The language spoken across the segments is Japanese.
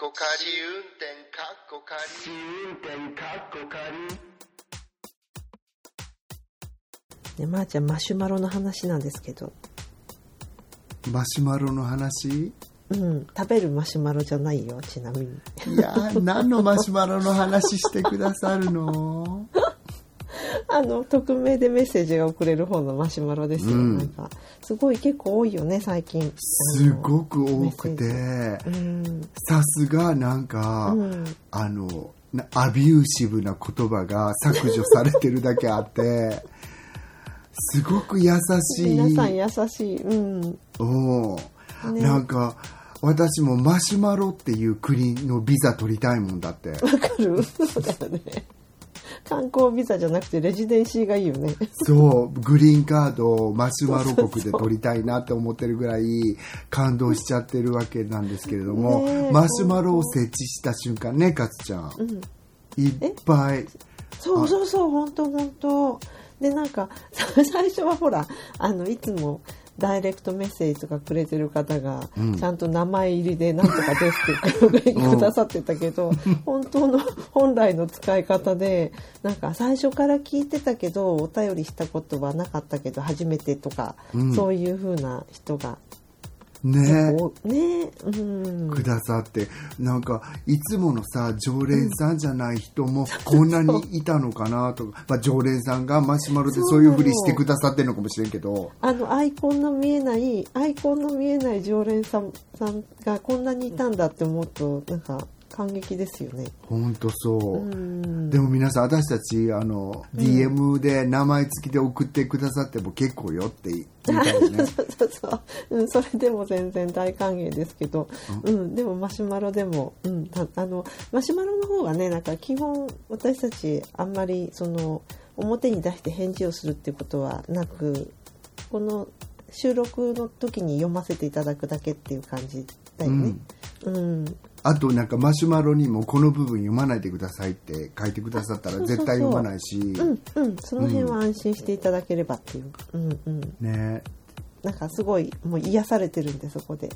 こ仮運転かっこ仮運転かっこ仮ねまー、ちゃんマシュマロの話なんですけど。マシュマロの話？うん食べるマシュマロじゃないよちなみに。いやー何のマシュマロの話してくださるの？あの匿名でメッセージが送れる方のマシュマロですよ、うん。なんかすごい結構多いよね最近。すごく多くて。うん。さすがなんか、うん。あのなアビューシブな言葉が削除されてるだけあってすごく優しい。皆さん優しい。うん。おー。ね。なんか私もマシュマロっていう国のビザ取りたいもんだって。わかる。そうだよね観光ビザじゃなくてレジデンシーがいいよね。そうグリーンカードをマシュマロ国で取りたいなって思ってるぐらい感動しちゃってるわけなんですけれども、マシュマロを設置した瞬間ねかつちゃん、ん。いっぱい。そうそうそう本当本当。でなんか最初はほらあのいつもダイレクトメッセージとかくれてる方が、うん。ちゃんと名前入りで「なんとかです」ってくださってたけど、本当の本来の使い方でなんか最初から聞いてたけどお便りしたことはなかったけど初めてとか、うん。そういう風な人がね。ね。うん。くださってなんかいつものさ常連さんじゃない人も こんなにいたのかなとか、まあ、常連さんがマシュマロでそう。いうふりしてくださってるのかもしれんけど。あのアイコンの見えないアイコンの見えない常連さんさんがこんなにいたんだって思うとなんか感激ですよね。ほんとそう、うん。でも皆さん私たちあの、DM で名前付きで送ってくださっても結構よって言いたいね。そうそうそう、う。ん、それでも全然大歓迎ですけど、うん、でもマシュマロでも、うん、たあのマシュマロの方がねなんか基本私たちあんまりその表に出して返事をするっていうことはなくこの収録の時に読ませていただくだけっていう感じだよね。うんあとなんかマシュマロにもこの部分読まないでくださいって書いてくださったら絶対読まないし。うんうん、その辺は安心していただければっていう、うんうん、ねなんかすごいもう癒されてるんでそこで。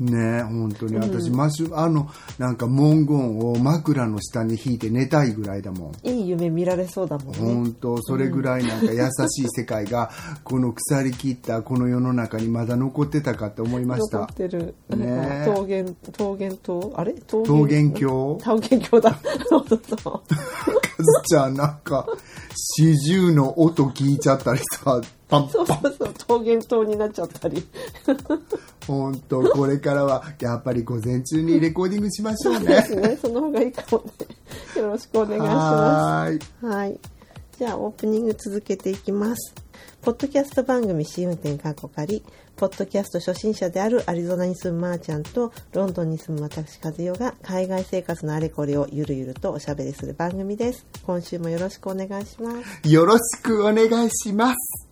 ね本当に。私、マシュあのなんか文言を枕の下に引いて寝たいぐらいだもん。いい夢見られそうだもんね。本当それぐらいなんか優しい世界がこの腐りきったこの世の中にまだ残ってたかって思いまし残たってる、ね桃源桃源島？あれ？桃桃源郷？桃源郷だ。そうそうそう。カズちゃんなんか四十の音聞いちゃったりさパンそうパンそうそう桃源島になっちゃったり本当これからはやっぱり午前中にレコーディングしましょうでねすねその方がいいかもねよろしくお願いしますはーいはい。じゃあ、オープニング続けていきます。ポッドキャスト番組試運転過去仮、ポッドキャスト初心者であるアリゾナに住むまーちゃんと、ロンドンに住む私和代が海外生活のあれこれをゆるゆるとおしゃべりする番組です。今週もよろしくお願いします。よろしくお願いします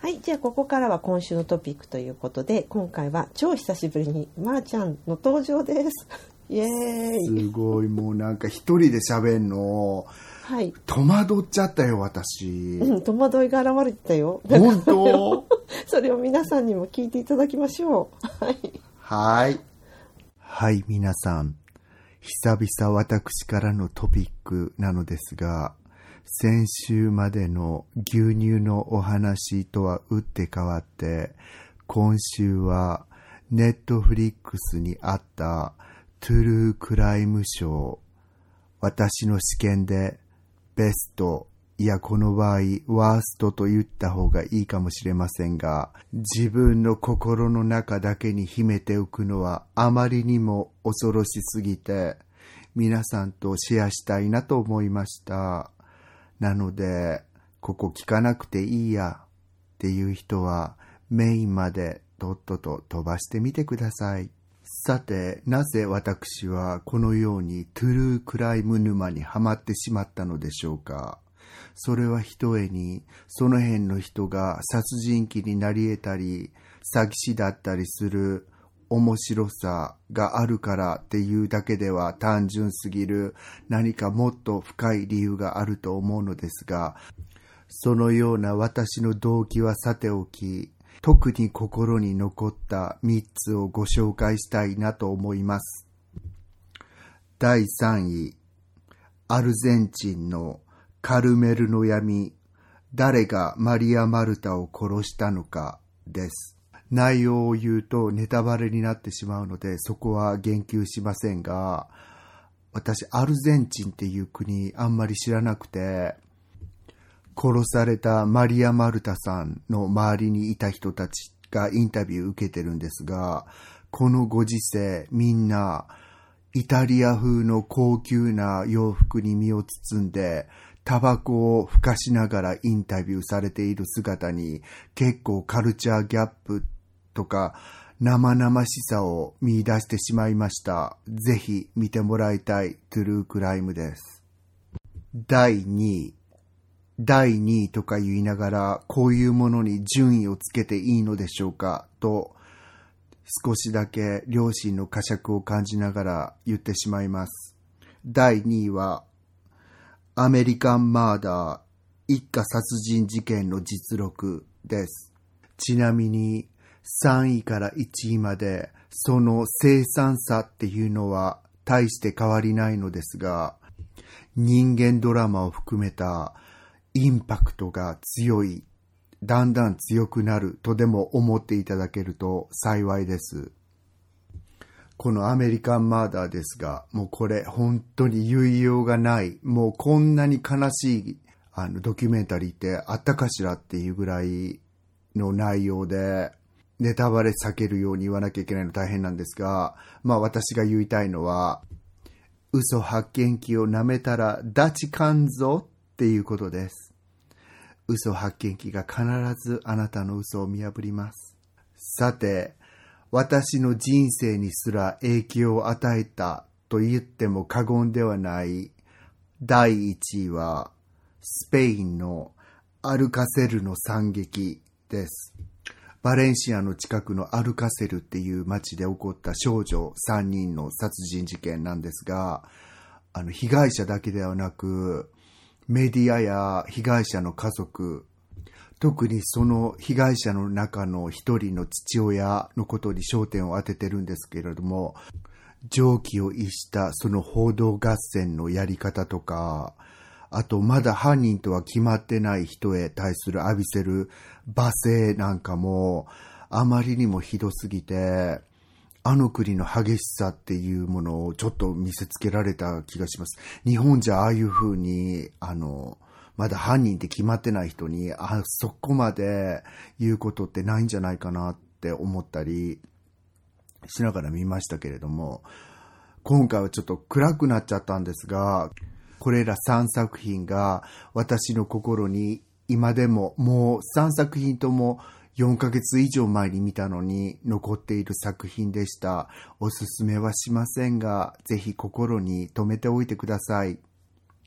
はい。じゃあ、ここからは今週のトピックということで、今回は超久しぶりにまーちゃんの登場です。イエーイ。すごいもうなんか一人で喋んのはい。戸惑っちゃったよ私うん、戸惑いが現れてたよ。本当？それを皆さんにも聞いていただきましょう。はい。はい。はい、皆さん。久々私からのトピックなのですが、先週までの牛乳のお話とは打って変わって、今週はネットフリックスにあったトゥルークライムショー。私の試験でベスト、いやこの場合ワーストと言った方がいいかもしれませんが、自分の心の中だけに秘めておくのはあまりにも恐ろしすぎて、皆さんとシェアしたいなと思いました。なので、ここ聞かなくていいやっていう人はメインまでとっとと飛ばしてみてください。さて、なぜ私はこのようにトゥルークライム沼にはまってしまったのでしょうかそれはひとえに、その辺の人が殺人鬼になり得たり、詐欺師だったりする面白さがあるからっていうだけでは単純すぎる何かもっと深い理由があると思うのですが、そのような私の動機はさておき、特に心に残った3つをご紹介したいなと思います。第3位、アルゼンチンのカルメルの闇、誰がマリア・マルタを殺したのかです。内容を言うとネタバレになってしまうので、そこは言及しませんが、私、アルゼンチンっていう国あんまり知らなくて、殺されたマリア・マルタさんの周りにいた人たちがインタビュー受けてるんですが、このご時世みんなイタリア風の高級な洋服に身を包んで、タバコをふかしながらインタビューされている姿に結構カルチャーギャップとか生々しさを見出してしまいました。ぜひ見てもらいたいトゥルークライムです。第2位。第2位とか言いながら、こういうものに順位をつけていいのでしょうかと、少しだけ両親の呵責を感じながら言ってしまいます。第2位は、アメリカンマーダー一家殺人事件の実録です。ちなみに、3位から1位まで、その生産さっていうのは大して変わりないのですが、人間ドラマを含めたインパクトが強い、だんだん強くなるとでも思っていただけると幸いです。このアメリカンマーダーですが、もうこれ本当に言いようがない、もうこんなに悲しいあのドキュメンタリーってあったかしらっていうぐらいの内容で、ネタバレ避けるように言わなきゃいけないの大変なんですが、まあ私が言いたいのは、嘘発見器を舐めたらダチかんぞっていうことです。嘘発見器が必ずあなたの嘘を見破ります。さて、私の人生にすら影響を与えたと言っても過言ではない第1位はスペインのアルカセルの惨劇です。バレンシアの近くのアルカセルっていう町で起こった少女3人の殺人事件なんですが、あの、被害者だけではなく、メディアや被害者の家族、特にその被害者の中の一人の父親のことに焦点を当ててるんですけれども、常軌を逸したその報道合戦のやり方とか、あとまだ犯人とは決まってない人へ対する浴びせる罵声なんかもあまりにもひどすぎて、あの国の激しさっていうものをちょっと見せつけられた気がします。日本じゃああいう風に、あの、まだ犯人って決まってない人に、あそこまで言うことってないんじゃないかなって思ったりしながら見ましたけれども、今回はちょっと暗くなっちゃったんですが、これら3作品が私の心に今でももう3作品とも4ヶ月以上前に見たのに残っている作品でした。おすすめはしませんが、ぜひ心に留めておいてください。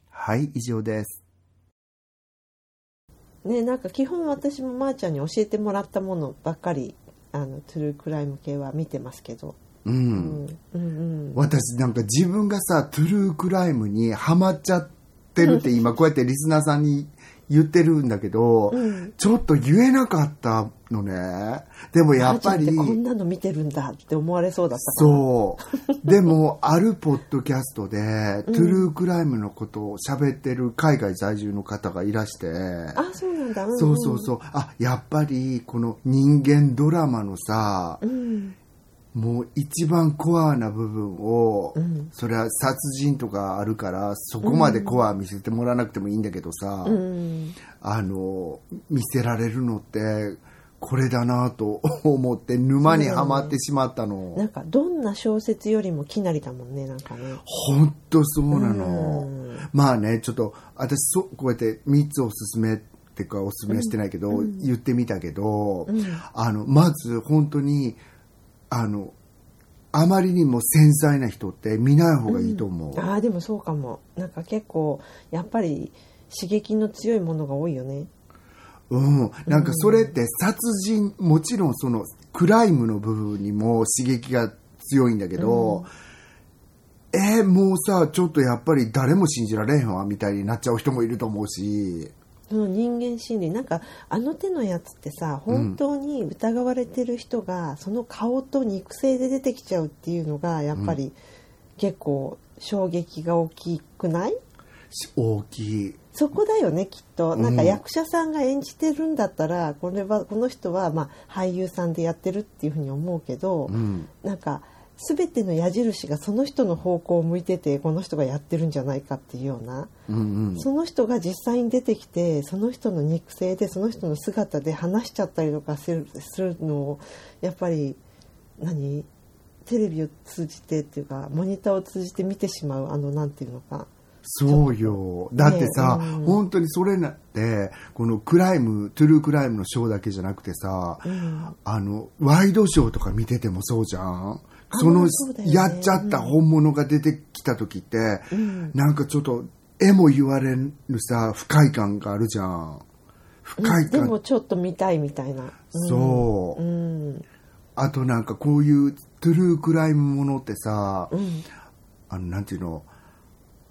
はい、以上です。ねなんか基本私もまーちゃんに教えてもらったものばっかりあのトゥルークライム系は見てますけど、うん。うん、うん。うん。私なんか自分がさ、トゥルークライムにハマっちゃってるって今 こうやってリスナーさんに言ってるんだけど、うん。ちょっと言えなかったのね。でもやっぱり、こんなの見てるんだって思われそうだったそう。でも、あるポッドキャストで、トゥルークライムのことを喋ってる海外在住の方がいらして、あそうなんだ、んん。そうそうそう。あ、やっぱり、この人間ドラマのさ、うんもう一番コアな部分を、うん。それは殺人とかあるから、そこまでコア見せてもらわなくてもいいんだけどさ、うん。あの、見せられるのって、これだなと思って沼にはまってしまったの。なんかどんな小説よりもきなりだもんねなんかね。ほんとそうなの。うん。まあね、ちょっと、私そ、こうやって3つおすすめっていうか、おすすめはしてないけど、言ってみたけど、うん。あの、まず本当に、あの、あまりにも繊細な人って見ない方がいいと思う。ああでもそうかも。なんか結構やっぱり刺激の強いものが多いよね。うん。なんかそれって殺人、もちろんそのクライムの部分にも刺激が強いんだけど、えーもうさ、ちょっとやっぱり誰も信じられへんわ、みたいになっちゃう人もいると思うし、その人間心理なんかあの手のやつってさ本当に疑われてる人が、その顔と肉声で出てきちゃうっていうのがやっぱり結構衝撃が大きくない？し大きい。そこだよねきっと。うん。なんか役者さんが演じてるんだったらこれはこの人はまあ俳優さんでやってるっていうふうに思うけど、うん。なんか全ての矢印がその人の方向を向いててこの人がやってるんじゃないかっていうような、うんうん。その人が実際に出てきてその人の肉声でその人の姿で話しちゃったりとかするするのをやっぱり何？テレビを通じてっていうかモニターを通じて見てしまうあのなんていうのか。そうよ。だってさ、ねうん。本当にそれなってこのクライムトゥルークライムのショーだけじゃなくてさ、うん。あのワイドショーとか見ててもそうじゃんそのね。やっちゃった本物が出てきた時って、うん。なんかちょっと絵も言われるさ不快感があるじゃん。不快感、でもちょっと見たいみたいな、うんそう、うん。あとなんかこういうトゥルークライムものってさ、うん。あのなんていうの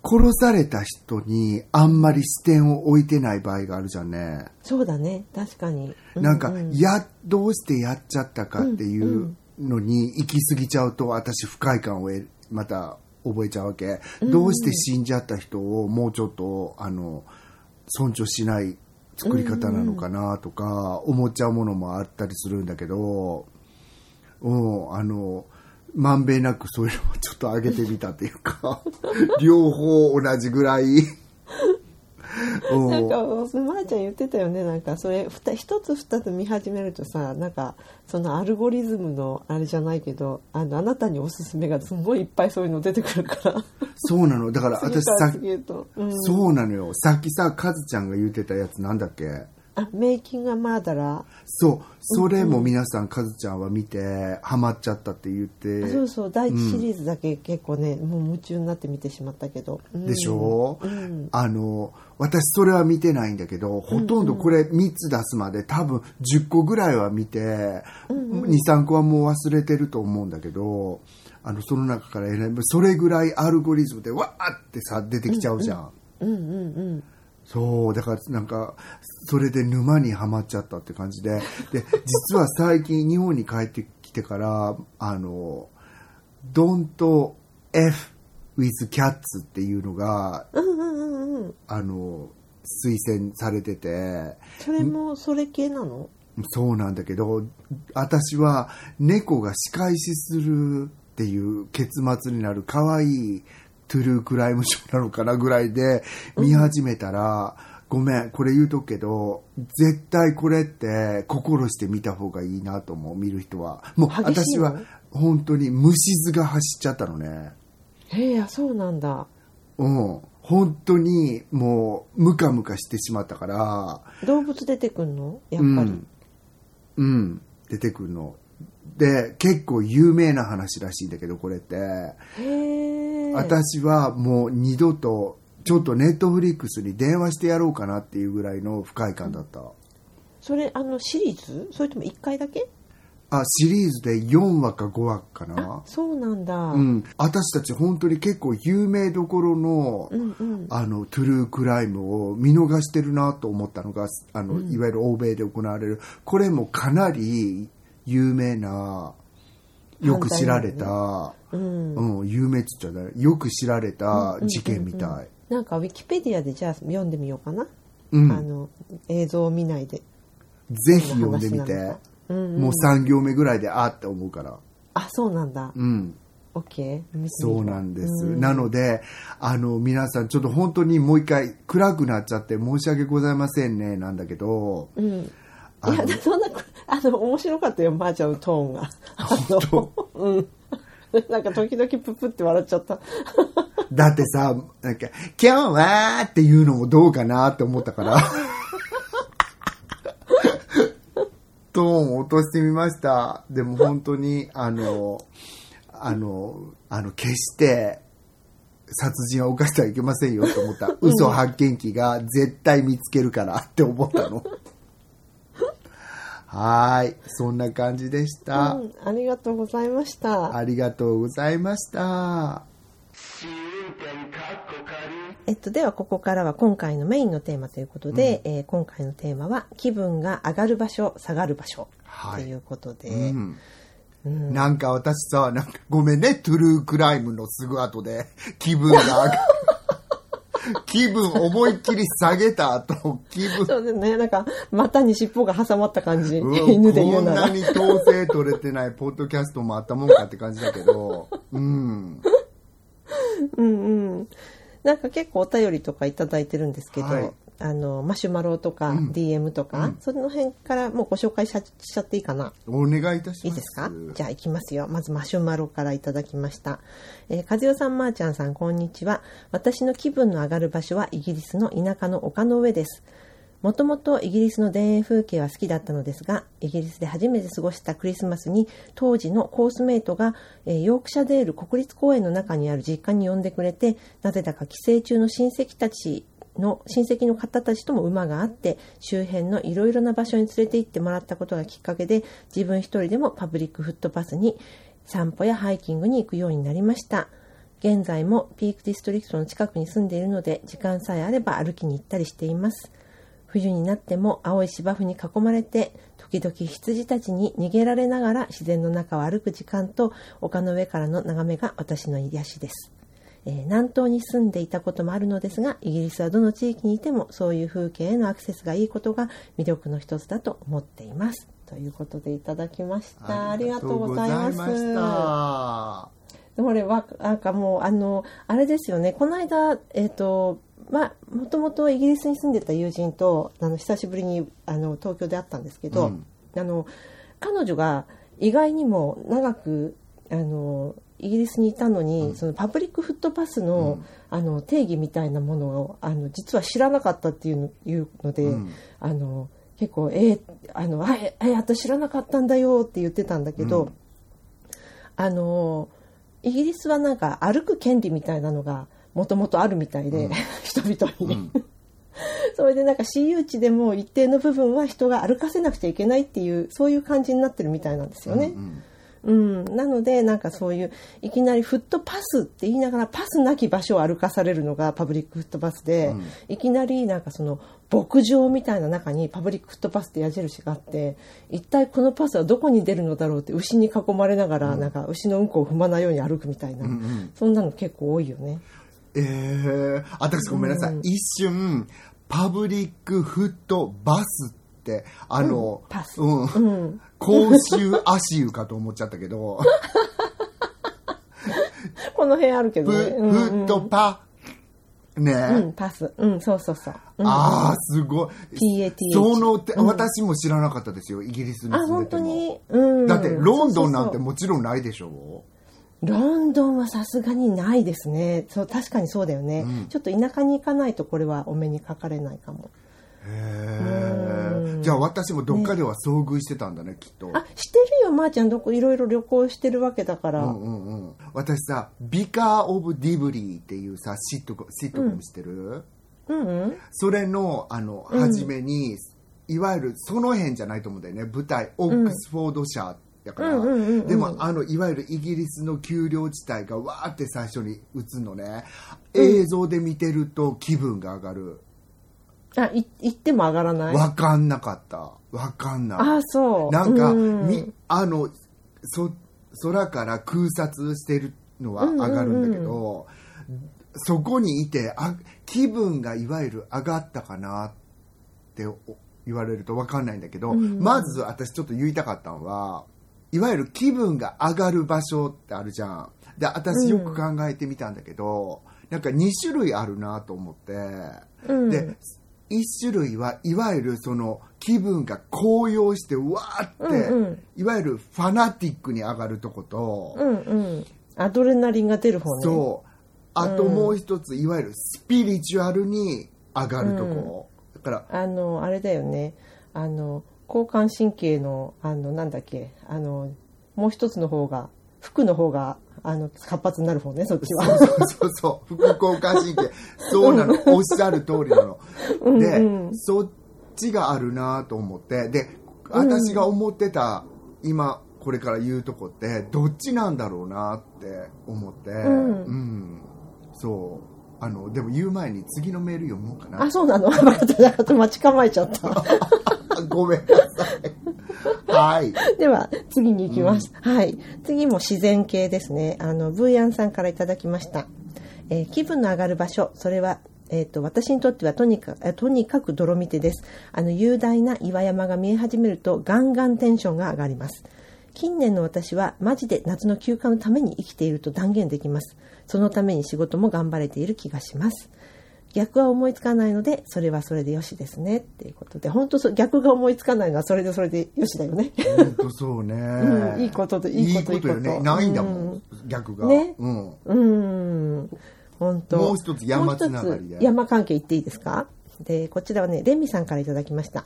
殺された人にあんまり視点を置いてない場合があるじゃんね、そうだね。確かに、なんかううやどうしてやっちゃったかっていうのに行き過ぎちゃうと私不快感を得また覚えちゃうわけ、どうして死んじゃった人をもうちょっとあの尊重しない作り方なのかなとか思っちゃうものもあったりするんだけど、うん、あのまんべんなくそういうのをちょっと上げてみたっていうか 両方同じぐらい。うん。なんかまーちゃん言ってたよね。なんかそれふた一つ二つ見始めるとさなんかそのアルゴリズムのあれじゃないけどあのあなたにおすすめがすごいいっぱいそういうの出てくるから。そうなの。だから 次私さうん、そうなのよ。さっきさ、カズちゃんが言ってたやつなんだっけ？あメイキングマーダラそう、それも皆さん、カズちゃんは見て、ハマっちゃったって言って、ーそうそう。第一シリーズだけ結構ね、もう夢中になって見てしまったけど、うん。でしょ、うん。あの、私それは見てないんだけど、ほとんどこれ3つ出すまで多分10個ぐらいは見て、2、3個はもう忘れてると思うんだけど、あの、その中から選ぶ、それぐらいアルゴリズムでわーってさ、出てきちゃうじゃんうんうんうんそう、だからなんか、それで沼にはまっちゃったって感じで、で、実は最近日本に帰ってきてから、あの、Don't F with Cats っていうのが、うんうんうんうん。あの、推薦されてて、それもそれ系なの？そうなんだけど、私は猫が仕返しするっていう結末になる可愛いトゥルークライムショーなのかなぐらいで見始めたら、ごめん、これ言うとくけど、絶対これって心して見た方がいいなと思う、見る人は。もう私は本当に虫図が走っちゃったのね。へえあそうなんだうん。本当にもうムカムカしてしまったから、動物出てくんの？やっぱり、うん、うん、出てくるの。で、結構有名な話らしいんだけど、これって。へえ私はもう二度と、ちょっとネットフリックスに電話してやろうかなっていうぐらいの不快感だった。それあのシリーズ？それとも1回だけ？あ、シリーズで4話か5話かな。そうなんだ、うん。私たち本当に結構有名どころの、うんうん。あの、トゥルークライムを見逃してるなと思ったのが、あの、いわゆる欧米で行われる、これもかなり有名な、よく知られた、うん。うん、有名っつっちゃない、よく知られた事件みたい。なんかウィキペディアでじゃあ読んでみようかな、うん、あの映像を見ないで。ぜひ読んでみて。うんうん。もう3行目ぐらいであって思うから。あそうなんだ。うん。OK 見てみるそうなんです。うん。なので、あの、皆さん、ちょっと本当にもう一回暗くなっちゃって申し訳ございませんね、なんだけど、うんいやそんなあの面白かったよまーちゃんのトーンがあのうん なんか時々ププって笑っちゃっただってさ、なんか、今日はっていうのもどうかなって思ったから。トーンを落としてみました。でも本当に、あの、あの、あの、決して、殺人は犯してはいけませんよと思った。嘘発見器が絶対見つけるからって思ったの。はーい。そんな感じでした。うん、ありがとうございました。ありがとうございました。えっと、ではここからは今回のメインのテーマということで、えー今回のテーマは気分が上がる場所、下がる場所。はい。ということで、うん。うん。なんか私さ、なんかごめんね、トゥルークライムのすぐ後で気分が上がる。気分思いっきり下げた後、気分、そうですね、なんか股に尻尾が挟まった感じ、うん犬で言うなら。こんなに統制取れてないポッドキャストもあったもんかって感じだけど、うん。うんうん。なんか結構お便りとかいただいてるんですけど、はいあの、マシュマロとか、うん DM とか、うんその辺からもうご紹介しちゃっていいかな？お願いいたします。いいですか？じゃあ行きますよ。まずマシュマロからいただきました。えー、和代さん、まーちゃんさん、こんにちは。私の気分の上がる場所はイギリスの田舎の丘の上です。もともとイギリスの田園風景は好きだったのですが、イギリスで初めて過ごしたクリスマスに、当時のコースメイトが、えーヨークシャデール国立公園の中にある実家に呼んでくれて、なぜだか帰省中の親戚たちの親戚の方たちとも馬があって周辺のいろいろな場所に連れて行ってもらったことがきっかけで自分一人でもパブリックフットパスに散歩やハイキングに行くようになりました。現在もピークディストリクトの近くに住んでいるので時間さえあれば歩きに行ったりしています。冬になっても青い芝生に囲まれて時々羊たちに逃げられながら自然の中を歩く時間と丘の上からの眺めが私の癒しです。えー南東に住んでいたこともあるのですがイギリスはどの地域にいてもそういう風景へのアクセスがいいことが魅力の一つだと思っています。ということでいただきました。ありがとうございますありがとうございまでも俺はなんかもうあのあれですよね。この間えっ、とまあもともとイギリスに住んでた友人とあの久しぶりにあの東京で会ったんですけど、うん。あの彼女が意外にも長くあのイギリスにいたのに、そのパブリックフットパスの,、あの定義みたいなものをあの実は知らなかったっていうのいうので、うん。あの結構「えーあのあええ私知らなかったんだよ」って言ってたんだけど、うん。あのイギリスはなんか歩く権利みたいなのがもともとあるみたいで、人々に、うん。それでなんか私有地でも一定の部分は人が歩かせなくちゃいけないっていうそういう感じになってるみたいなんですよね。うんうん、なのでなんかそういういきなりフットパスって言いながらパスなき場所を歩かされるのがパブリックフットパスで、うん。いきなりなんかその牧場みたいな中にパブリックフットパスって矢印があって一体このパスはどこに出るのだろうって牛に囲まれながら、なんか牛のうんこを踏まないように歩くみたいな、うんうん。そんなの結構多いよね。えー、私ごめんなさい、一瞬パブリックフットバスあの、うんパス。うん。うん。公衆足湯かと思っちゃったけど。この辺あるけどフね。フットパね、うん、パス。うん、そうそうそう。うん。ああすごい。PATH そのて、うん。私も知らなかったですよ。イギリスにあ、住ん本でても。当に、うん。だってロンドンなんてもちろんないでしょ。そうロンドンはさすがにないですね。そう、確かにそうだよね。うん。ちょっと田舎に行かないとこれはお目にかかれないかも。へえうん。じゃあ私もどっかでは遭遇してたんだねきっと。あ、してるよ、まー、ちゃん。どこ、いろいろ旅行してるわけだから。うんうんうん、私さ「ビカー・オブ・ディブリー」っていうさシットコシットコムしてる、うんうん。それのあのうん初めに、いわゆるその辺じゃないと思うんだよね。舞台オックスフォード社だから、うんうんうんうん。でもあのいわゆるイギリスの丘陵地帯がわーって最初に映るのね。映像で見てると気分が上がるあ、い、行っても上がらない？わかんなかった。わかんない。あ、そう。なんか、うん。みあのそ空から空撮してるのは上がるんだけど、そこにいてあ気分がいわゆる上がったかなってお言われると分かんないんだけど、うんまず私ちょっと言いたかったのはいわゆる気分が上がる場所ってあるじゃん。で私よく考えてみたんだけど、なんか2種類あるなと思って。うん。で一種類はいわゆるその気分が高揚してわーって、うんうんいわゆるファナティックに上がるとこと、うんうん。アドレナリンが出る方ね。そうあともう一つ、いわゆるスピリチュアルに上がるとこ、だからあの、あれだよね。あの、交感神経の、あの、なんだっけ、あの、もう一つの方が、服の方が、あの、活発になる方ね、そっちは。そうそうそう副交感神経そうなの。おっしゃる通りなの。うんで、うん。そっちがあるなと思って。で私が思ってた、今これから言うとこってどっちなんだろうなって思って、ん。うん。そう。あの、でも言う前に次のメール読もうかな。あ、そうなの？待ち構えちゃった。ごめんなさい。はい。では、次に行きます。はい。次も自然系ですね。あの、ブーヤンさんからいただきました。えー気分の上がる場所、それは、えっ、と、私にとってはとにかく、えとにかく泥見てです。あの、雄大な岩山が見え始めると、ガンガンテンションが上がります。近年の私は、マジで夏の休暇のために生きていると断言できます。そのために仕事も頑張れている気がします。逆は思いつかないので、それはそれでよしですね。っていうことで、本当そう逆が思いつかないのはそれでそれでよしだよね。ほんとそうね、うんいいことでいいこといいことよね。いいことないんだもん、うん逆が。ねうん。うーん。本当。もう一つ山つながりで山関係言っていいですか？で、こちらはね、レミさんからいただきました。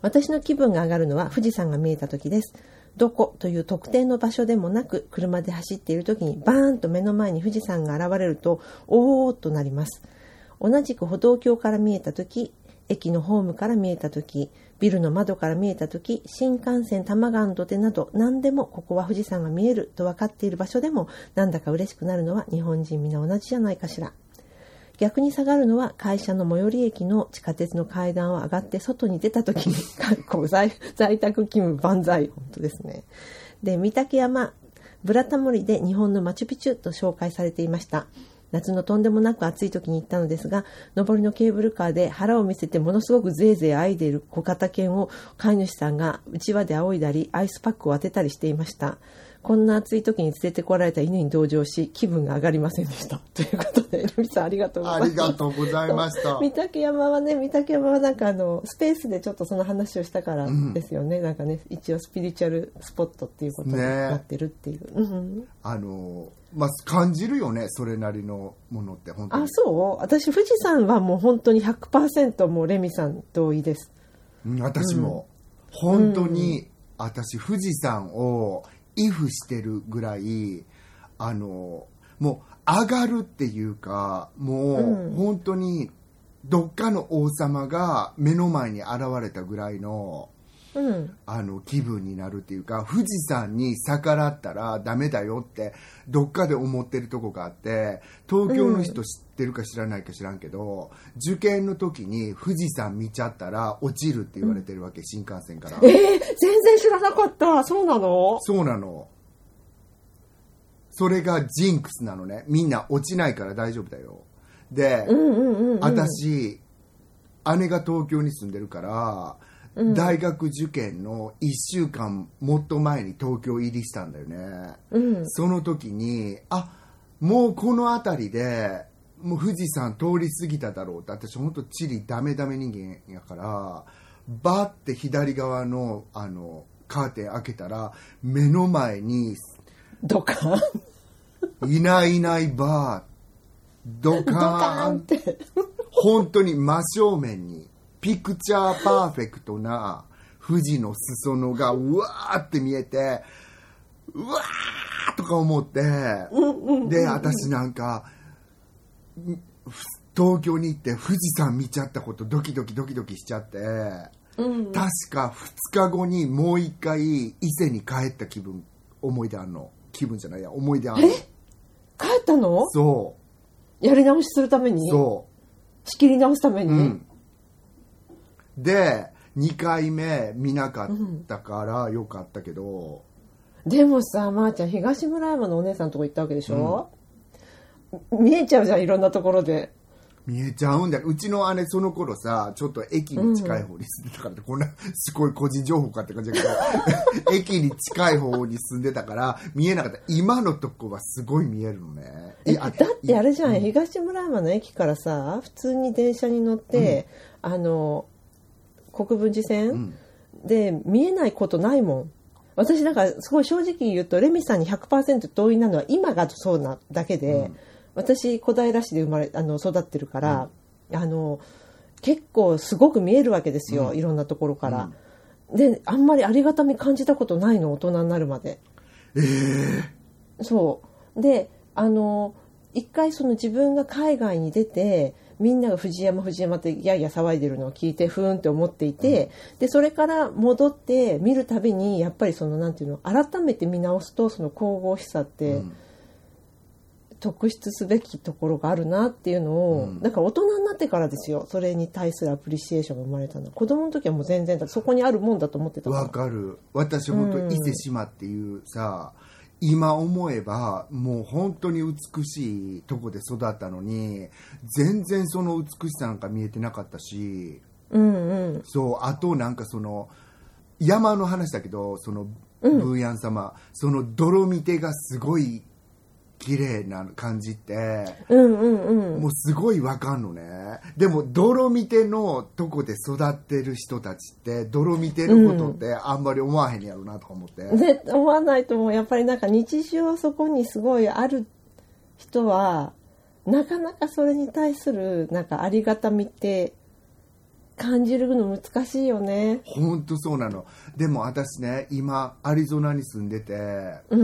私の気分が上がるのは富士山が見えた時です。どこという特定の場所でもなく、車で走っている時にバーンと目の前に富士山が現れると、おーっとなります。同じく歩道橋から見えた時、駅のホームから見えた時、ビルの窓から見えた時、新幹線多摩川土手など何でもここは富士山が見えると分かっている場所でもなんだか嬉しくなるのは日本人みんな同じじゃないかしら。逆に下がるのは会社の最寄り駅の地下鉄の階段を上がって外に出た時に、か っこ在在宅勤務万歳。本当ですね。で、御嶽山、ブラタモリで日本のマチュピチュと紹介されていました。夏のとんでもなく暑い時に行ったのですが、上りのケーブルカーで腹を見せてものすごくぜいぜいあいでいる小型犬を飼い主さんが内輪で仰いだり、アイスパックを当てたりしていました。こんな暑い時に連れてこられた犬に同情し、気分が上がりませんでした。ということで、エルミさんありがとうございます。ありがとうございました。御嶽山はね御嶽山はなんかあのスペースでちょっとその話をしたからですよね、なんかね一応スピリチュアルスポットっていうことにねなってるっていう、うんあの、まあ、感じるよね、それなりのものって、本当に。あ。そう？私富士山はもう本当に100%もうレミさん同意です。うん私も、本当に、私、富士山を、イフしてるぐらい、あの、もう、上がるっていうか、もう、うん。本当に、どっかの王様が目の前に現れたぐらいの、うん。あの気分になるっていうか富士山に逆らったらダメだよってどっかで思ってるとこがあって東京の人知ってるか知らないか知らんけど、受験の時に富士山見ちゃったら落ちるって言われてるわけ、新幹線から。えー、全然知らなかった。そうなの？そうなの。それがジンクスなのね。みんな落ちないから大丈夫だよ。で、うんうんうん、うん、私姉が東京に住んでるから、大学受験の1週間もっと前に東京入りしたんだよね、うん。その時にあもうこの辺りでもう富士山通り過ぎただろうって私本当地理ダメダメ人間やからバッて左側のあのカーテン開けたら目の前にドカン。いないいないバードドカーンって。本当に真正面にピクチャーパーフェクトな富士の裾野がうわーって見えてうわーとか思ってで私なんかん東京に行って富士山見ちゃったことドキドキドキドキしちゃってうん。確か2日後にもう一回伊勢に帰った気分思い出あんの。気分じゃないや思い出あんの。帰ったの？そやり直しするためうに？そう。仕切り直すために、うん、で2回目見なかったからよかったけど、でもさまー、ちゃん東村山のお姉さんのとこ行ったわけでしょ、見えちゃうじゃんいろんなところで。見えちゃうんだよ。うちの姉その頃さちょっと駅に近い方に住んでたからって、こんなすごい個人情報かって感じだけど 駅に近い方に住んでたから見えなかった。今のとこはすごい見えるのね。えいやだってあれじゃん、い東村山の駅からさ普通に電車に乗って、あの国分寺線、うん。で見えないことないもん。私だからすごい正直言うとレミさんに100%同意なのは今がそうなだけで、うん。私小平市で生まれあの育ってるから、あの結構すごく見えるわけですよ、うん。いろんなところから、であんまりありがたみ感じたことないの大人になるまで。ええ。そう。であの一回その自分が海外に出てみんなが藤山藤山ってやや騒いでるのを聞いてふーんって思っていて、でそれから戻って見るたびにやっぱりそのなんていうの改めて見直すとその神々しさって、うん。特筆すべきところがあるなっていうのを、うん。なんか大人になってからですよそれに対するアプリシエーションが生まれたの。は子供の時はもう全然だそこにあるもんだと思ってたわかる。私本当うん。伊勢志摩っていうさ、今思えばもう本当に美しいとこで育ったのに全然その美しさなんか見えてなかったしうんうん。そうあとなんかその山の話だけどそのうん。ブーヤン様、その泥見てがすごい綺麗な感じって。うんうんうん。もうすごいわかんのね。でも泥見てのとこで育ってる人たちって泥見てることってあんまり思わへんやろなとか思って、ね、思わないと思うやっぱりなんか日常そこにすごいある人はなかなかそれに対するなんかありがたみって感じるの難しいよね。ほんとそうなの。でも私ね今アリゾナに住んでて、う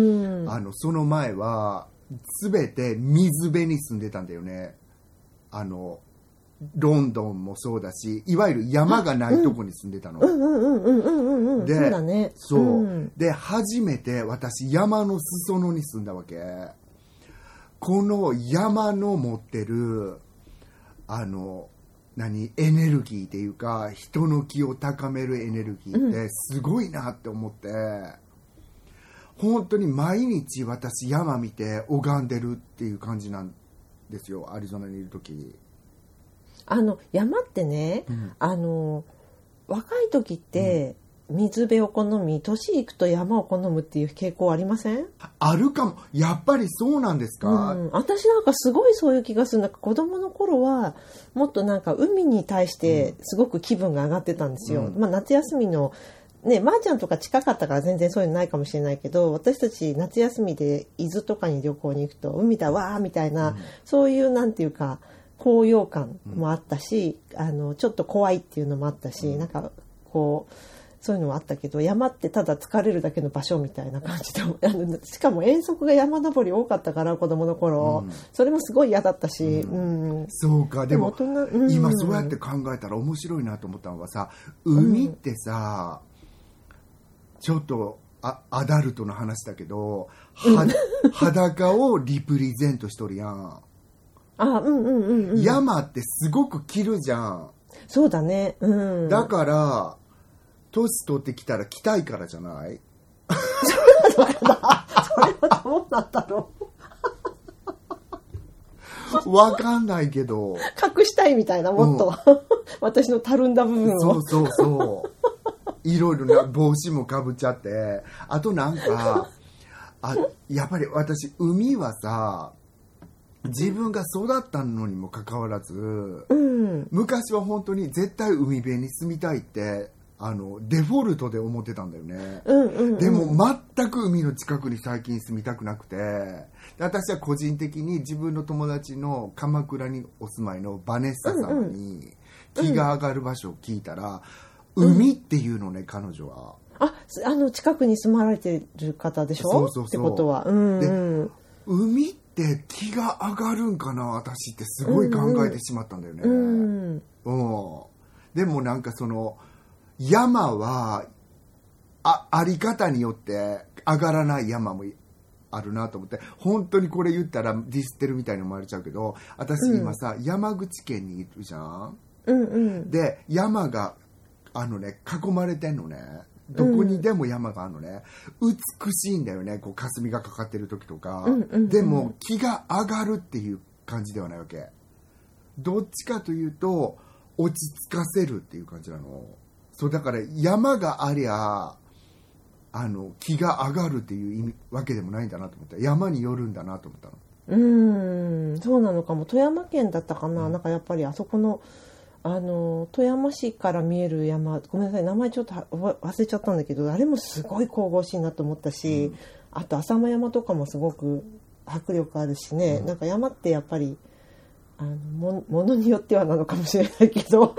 ん、あのその前は全て水辺に住んでたんだよねあのロンドンもそうだしいわゆる山がないとこに住んでたの、うんうんうんでそうだね。そう、んで初めて私山の裾野に住んだわけこの山の持ってるあの何エネルギーっていうか人の気を高めるエネルギーってすごいなって思って、本当に毎日私山見て拝んでるっていう感じなんですよアリゾナにいる時あの山ってね、うん。あの若い時って水辺を好み年いくと山を好むっていう傾向ありません？あるかも。やっぱりそうなんですか、うん、私なんかすごいそういう気がする。なんか子供の頃はもっとなんか海に対してすごく気分が上がってたんですよ、うん。まあ、夏休みのねまー、ちゃんとか近かったから全然そういうのないかもしれないけど私たち夏休みで伊豆とかに旅行に行くと海だわーみたいな、そういうなんていうか高揚感もあったし、あのちょっと怖いっていうのもあったし、なんかこうそういうのもあったけど山ってただ疲れるだけの場所みたいな感じであのしかも遠足が山登り多かったから子供の頃、うん。それもすごい嫌だったし、うん。そうか。でもでも今そうやって考えたら面白いなと思ったのはさ海ってさ、ちょっとあアダルトの話だけど、は裸をリプレゼントしとるやん、あうんうんうんうん。山ってすごく着るじゃん。そうだね。うん。だから年取ってきたら着たいからじゃない？それはどうなんだろう。わかんないけど。隠したいみたいなもっと、私のたるんだ部分を。そうそうそう。いろいろな帽子もかぶっちゃって。あとなんか、あ、やっぱり私、海はさ、自分が育ったのにもかかわらず、うん。昔は本当に絶対海辺に住みたいって、あの、デフォルトで思ってたんだよね。うんうんうん。でも全く海の近くに最近住みたくなくて。で私は個人的に自分の友達の鎌倉にお住まいのバネッサ様に気が上がる場所を聞いたら、海っていうのね彼女は。あすあの近くに住まわれてる方でしょ？そうそうそう。ってことは。うんうん。海って気が上がるんかな私ってすごい考えてしまったんだよね。うん。うん。でもなんかその山はああり方によって上がらない山もあるなと思って。本当にこれ言ったらディスってるみたいに思われちゃうけど私今さ、山口県にいるじゃん？うんうん。で山があのね囲まれてんのね。どこにでも山があるのね、美しいんだよね。こう霞がかかってる時とか、うんうんうん。でも気が上がるっていう感じではないわけ。どっちかというと落ち着かせるっていう感じなの。そうだから山がありゃあの気が上がるっていう意味わけでもないんだなと思った。山によるんだなと思ったの。うん。そうなのかも。富山県だったかな、なんかやっぱりあそこのあの富山市から見える山ごめんなさい名前ちょっと忘れちゃったんだけどあれもすごい神々しいなと思ったし、あと浅間山とかもすごく迫力あるしね、なんか山ってやっぱりあのもものによってはなのかもしれないけど。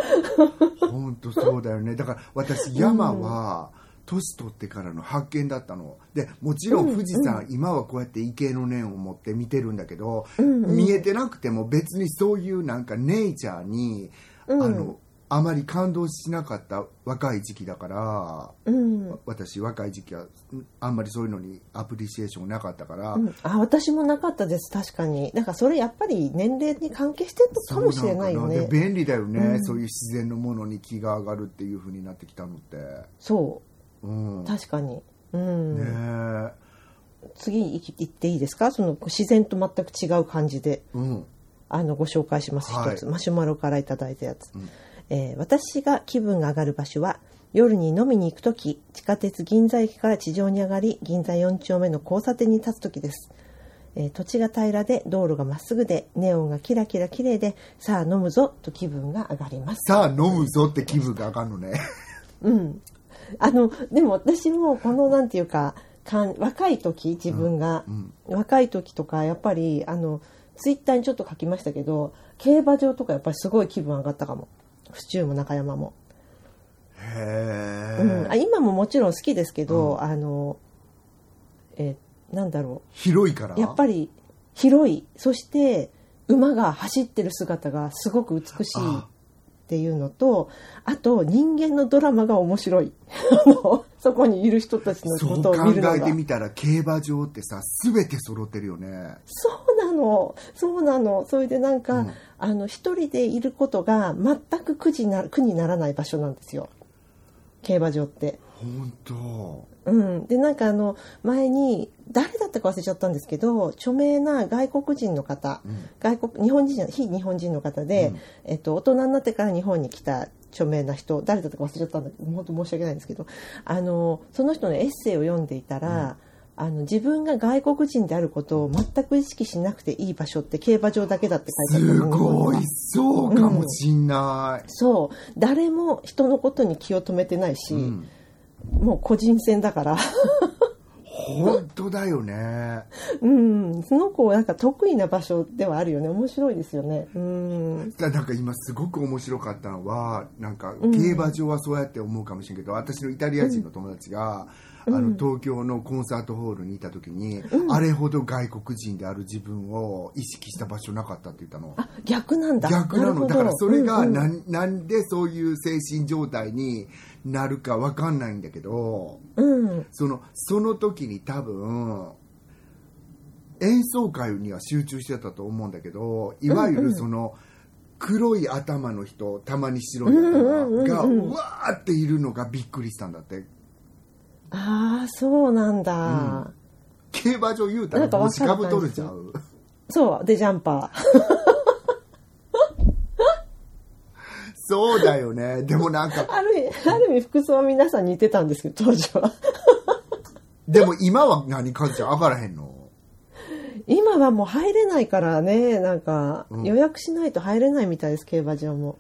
本当そうだよね。だから私山は年取ってからの発見だったの。でもちろん富士山、今はこうやって池の念を持って見てるんだけど、見えてなくても別にそういうなんかネイチャーに、うん。あのあまり感動しなかった若い時期だから、うん。私若い時期はうんあんまりそういうのにアプリシエーションなかったから、うん、あ私もなかったです確かに。だからそれやっぱり年齢に関係してるのかもしれないよね便利だよね、うん。そういう自然のものに気が上がるっていう風になってきたのって、そう。ん、うね確かに。うん、え。次い行っていいですか？その自然と全く違う感じで。うんあのご紹介します。一、はい。つマシュマロからいただいたやつ、うん。えー私が気分が上がる場所は夜に飲みに行く時地下鉄銀座駅から地上に上がり銀座4丁目の交差点に立つ時です、えー土地が平らで道路がまっすぐでネオンがキラキラ綺麗でさあ飲むぞと気分が上がります。さあ飲むぞって気分が上がるのね。うん、あのでも私もこのなんていうかかん若い時自分が、うん。若い時とかやっぱりあのツイッターにちょっと書きましたけど競馬場とかやっぱりすごい気分上がったかも。府中も中山も、へえ、うん、あ今ももちろん好きですけど、あのえなんだろ広いから？うやっぱり広い。そして馬が走ってる姿がすごく美しい。あっていうのとあと人間のドラマが面白い。そこにいる人たちのそうことを考見るのが。えてみたら競馬場ってさ全て揃ってるよね。そうなの。そうなの。それでなんか、うん。あの一人でいることが全く苦にな苦にならない場所なんですよ。競馬場って。本当。うん、でなんかあの前に誰だったか忘れちゃったんですけど著名な外国人の方、うん。外国日本人じゃ非日本人の方で、うん。えっと、大人になってから日本に来た著名な人誰だったか忘れちゃったんだけど本当申し訳ないんですけどあのその人のエッセイを読んでいたら、あの自分が外国人であることを全く意識しなくていい場所って競馬場だけだって書いてあすったのごい。そうかもしんない、そう。誰も人のことに気を止めてないし、うんもう個人戦だから。本当だよね うん、その子なんか得意な場所ではあるよね。面白いですよね。うん。だなんか今すごく面白かったのはなんかうん競馬場はそうやって思うかもしれんけど、私のイタリア人の友達が、あの東京のコンサートホールにいた時に、あれほど外国人である自分を意識した場所なかったって言ったの。あ、逆なんだ。逆なのるほどだからそれがうんうんなん,、なんでそういう精神状態になるかわかんないんだけどうん。そのその時に多分演奏会には集中してたと思うんだけどいわゆうんうん。るその黒い頭の人たまに白いうんうんうん頭がうん。うわーっているのがびっくりしたんだって。ああ、そうなんだ。競馬場言うたらなんかぶとるちゃう？そう、で、ジャンパそうだよねでもなんかー。ある意味、ある意味服装は皆さん似てたんですけど、当時は。でも今は何かじ？ゃ上がらへんの？今はもう入れないからね、なんか、うん予約しないと入れないみたいです、競馬場も。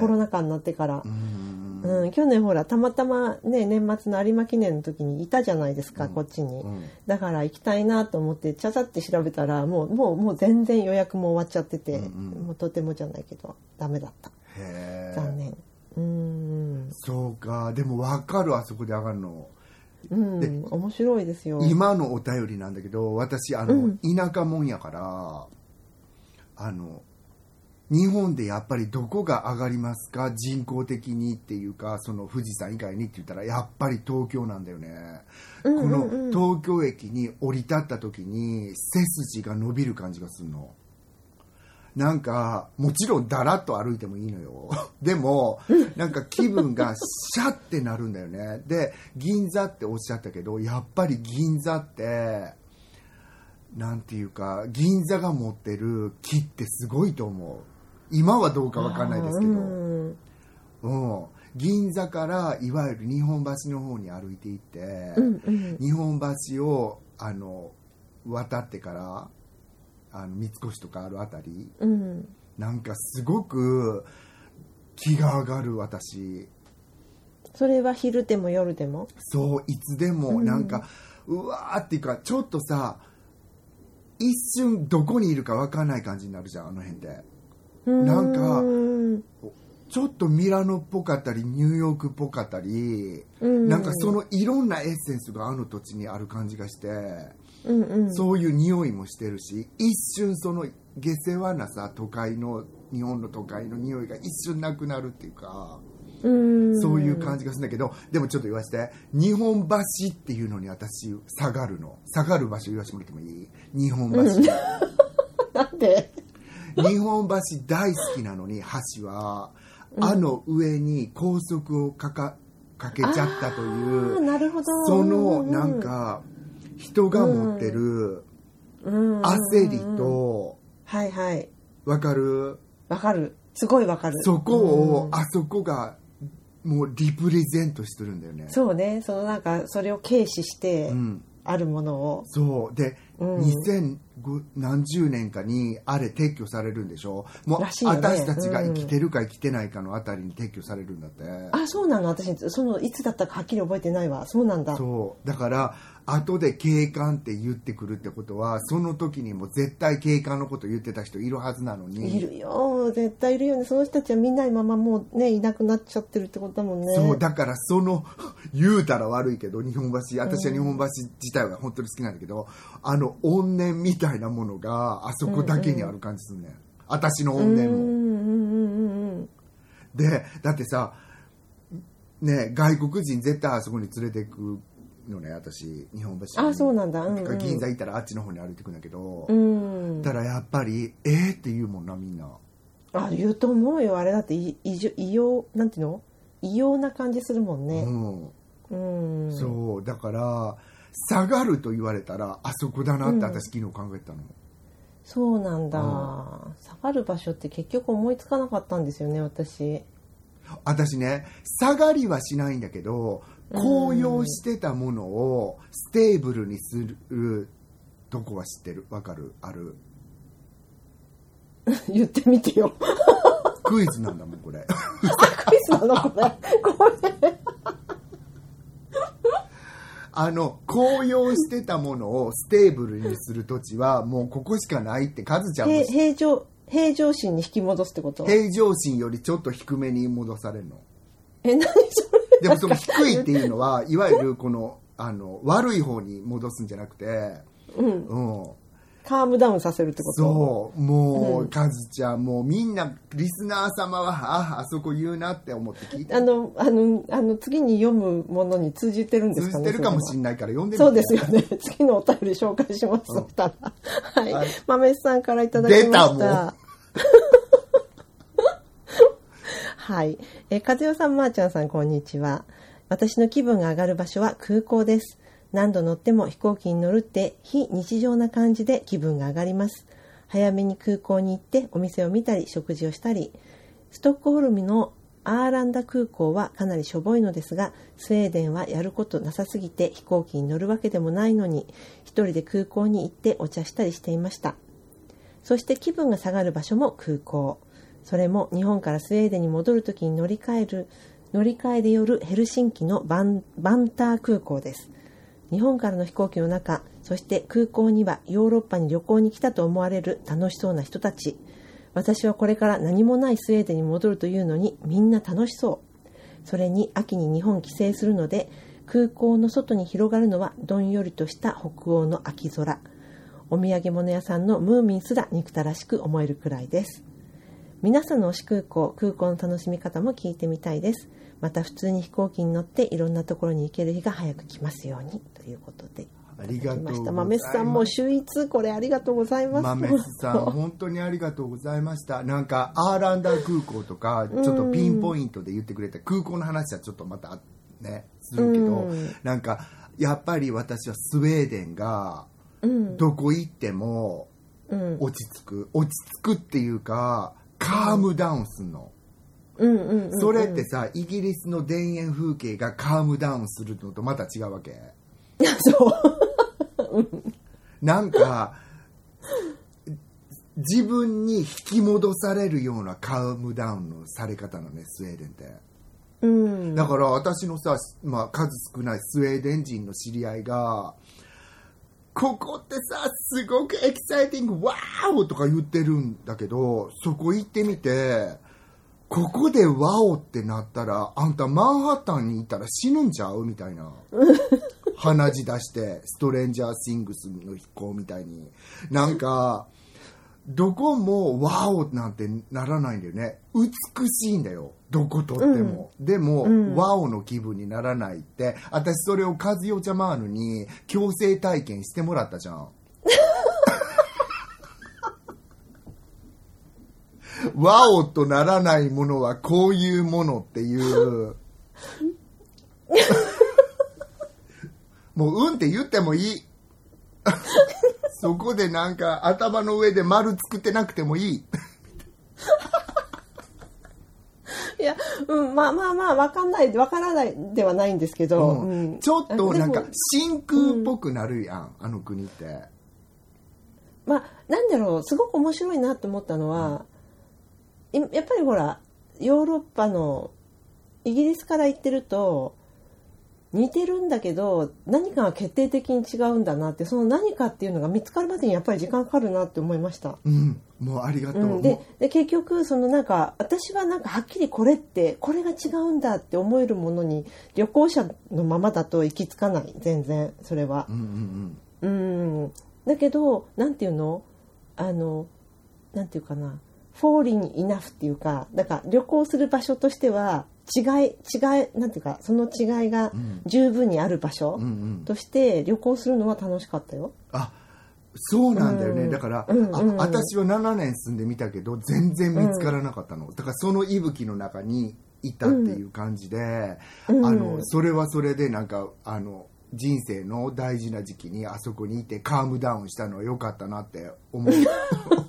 コロナ禍になってからう。んうん、去年ほらたまたまね年末の有馬記念の時にいたじゃないですか、こっちに、うん。だから行きたいなと思ってちゃちゃって調べたらもうもうもう全然予約も終わっちゃってて、うんうん。もうとてもじゃないけどダメだった。残念。うん。そうか。でも分かるあそこで上がるの。うん。で面白いですよ。今のお便りなんだけど私あの、うん。田舎もんやからあの日本でやっぱりどこが上がりますか？人工的にっていうかその富士山以外にって言ったらやっぱり東京なんだよね、うんうんうん。この東京駅に降り立った時に背筋が伸びる感じがするの。なんかもちろんだらっと歩いてもいいのよ。でもなんか気分がシャッてなるんだよね。で銀座っておっしゃったけどやっぱり銀座ってなんていうか銀座が持ってる木ってすごいと思う今はどうかわかんないですけど、うんうん、銀座からいわゆる日本橋の方に歩いていって、うんうん。日本橋をあの渡ってからあの三越とかあるあたりうん。なんかすごく気が上がる私。それは昼でも夜でも？そういつでもなんか、うわーっていうかちょっとさ一瞬どこにいるか分かんない感じになるじゃんあの辺でなんかうん。ちょっとミラノっぽかったりニューヨークっぽかったり、うんなんかそのいろんなエッセンスがあの土地にある感じがして、うんうん。そういう匂いもしてるし一瞬その下世話なさ都会の日本の都会の匂いが一瞬なくなるっていうか、うん。そういう感じがするんだけど、でもちょっと言わせて、日本橋っていうのに私、下がるの。下がる場所言わせてもらってもいい？日本橋。なんで？日本橋大好きなのに、橋は、あの上に高速をかか、かけちゃったという、なるほど。そのなんか、人が持ってるうん焦りと、はいはい。わかる？わかる。すごいわかる。そこをう、んあそこが、もうリプレゼントしてるんだよね。そうね。そのなんかそれを軽視してうん。あるものを、そう。で、うん。2000何十年かにあれ撤去されるんでしょ？もう、ね。私たちが生きてるか生きてないかのあたりに撤去されるんだって。あそうなの。私そのいつだったかはっきり覚えてないわ。そうなんだ。そう。だから、後で警官って言ってくるってことは、その時にも絶対警官のこと言ってた人いるはずなのに。いるよ絶対いるよねその人たちはみんな今まもうねいなくなっちゃってるってことだもんねそう、だからその、言うたら悪いけど、日本橋、私は日本橋自体は本当に好きなんだけど、あの怨念みたいなものがあそこだけにある感じするね、ん。私の怨念も。うんうんうんうんうんで、だってさ、ね、外国人絶対あそこに連れてくのね、私、日本橋に。あそうなんだ。うんうん。銀座行ったらあっちの方に歩いてくんだけど、うん。だからやっぱり、えーって言うもんな、みんな。あ言うと思うよ。あれだってい異様なんていうの？異様な感じするもんね。うん。うん。そう、だから、下がると言われたら、あそこだなって私昨日考えてたの。そうなんだ、うん。下がる場所って結局思いつかなかったんですよね私。私ね、下がりはしないんだけど、高揚してたものを stable にするとこは知ってる？わかる？ある？言ってみてよ。クイズなんだもん、これ。クイズなの？これ。これ。あの、高揚してたものを stable にする土地は、もうここしかないって、カズちゃんも平平常平常心に引き戻すってこと？平常心よりちょっと低めに戻されるの。え何それ？でもその低いっていうのは、いわゆるこの、あの、悪い方に戻すんじゃなくて、うんうん。 calm down させるってこと？そう、もう、うんカズちゃん、もうみんな、リスナー様は、あ、あそこ言うなって思って聞いてあのあのあの次に読むものに通じてるんですかね通じてるかもしれれないから読んでみて。そうですよね。次のお便り紹介します。そしたら。はい。はい豆さんからいただきました。出たもう はい。え、和代さん、まーちゃんさん、こんにちは。私の気分が上がる場所は空港です。何度乗っても飛行機に乗るって非日常な感じで気分が上がります。早めに空港に行ってお店を見たり食事をしたり、ストックホルムのアーランダ空港はかなりしょぼいのですが、スウェーデンはやることなさすぎて飛行機に乗るわけでもないのに、一人で空港に行ってお茶したりしていました。そして気分が下がる場所も空港。それも日本からスウェーデンに戻るときに乗り換える、乗り換えで寄るヘルシンキのバンバンター空港です。日本からの飛行機の中、そして空港にはヨーロッパに旅行に来たと思われる楽しそうな人たち。私はこれから何もないスウェーデンに戻るというのにみんな楽しそう。それに秋に日本帰省するので、空港の外に広がるのはどんよりとした北欧の秋空。お土産物屋さんのムーミンすら憎たらしく思えるくらいです。皆さんの推し空港、空港の楽しみ方も聞いてみたいです。また普通に飛行機に乗っていろんなところに行ける日が早く来ますようにということで。ありがとうございます。豆さんも秀逸これありがとうございます。豆さん、本当にありがとうございました。なんか、アーランダー空港とか、ちょっとピンポイントで言ってくれた空港の話はちょっとまたね、するけどうん、なんか、やっぱり私はスウェーデンが、うん、どこ行ってもうん、落ち着く。落ち着くっていうか、カームダウンすんの。うん、うん、うんそれってさ、イギリスの田園風景がカームダウンするのとまた違うわけ？そう。なんか、自分に引き戻されるようなカームダウンのされ方なのね、スウェーデンって。うん。だから私のさ、まあ、数少ないスウェーデン人の知り合いが、ここってさ、すごくエキサイティング、ワーオとか言ってるんだけど、そこ行ってみて、ここでワオってなったら、あんたマンハッタンにいたら死ぬんちゃうみたいな。鼻血出して、ストレンジャーシングスの飛行みたいに。なんか、どこもワオなんてならないんだよね。美しいんだよ。どこ撮っても。でも、うんワオの気分にならないって、私それをカズヨチャマーヌに強制体験してもらったじゃん。ワオとならないものはこういうものっていう。もううんって言ってもいい。そこでなんか頭の上で丸作ってなくてもいい。いや、うん、まあまあまあ、わかんない、わからないではないんですけど、うんうんちょっとなんか真空っぽくなるやん、あの国って。まあ、なんだろう、すごく面白いなって思ったのは、いやっぱりほら、ヨーロッパの、イギリスから行ってると、似てるんだけど、何かが決定的に違うんだなって、その何かっていうのが見つかるまでにやっぱり時間かかるなって思いました。うん、もうありがとう。うん、もでで結局そのなんか私はなんかはっきりこれってこれが違うんだって思えるものに旅行者のままだと行き着かない。全然それは。う。うんうん。うん。だけどなんていうの？あのなんていうかな？フォーリンイナフっていうかなんか旅行する場所としては違い違いなんていうかその違いがん十分にある場所うん。うんうん。として旅行するのは楽しかったよ。あ、そうなんだよね。うんだから、うんうんうんあ、私は7年住んでみたけど、全然見つからなかったの。だからその息吹の中にいたっていう感じで、うんあの、それはそれでなんか、あの、人生の大事な時期にあそこにいてカームダウンしたのは良かったなって思う。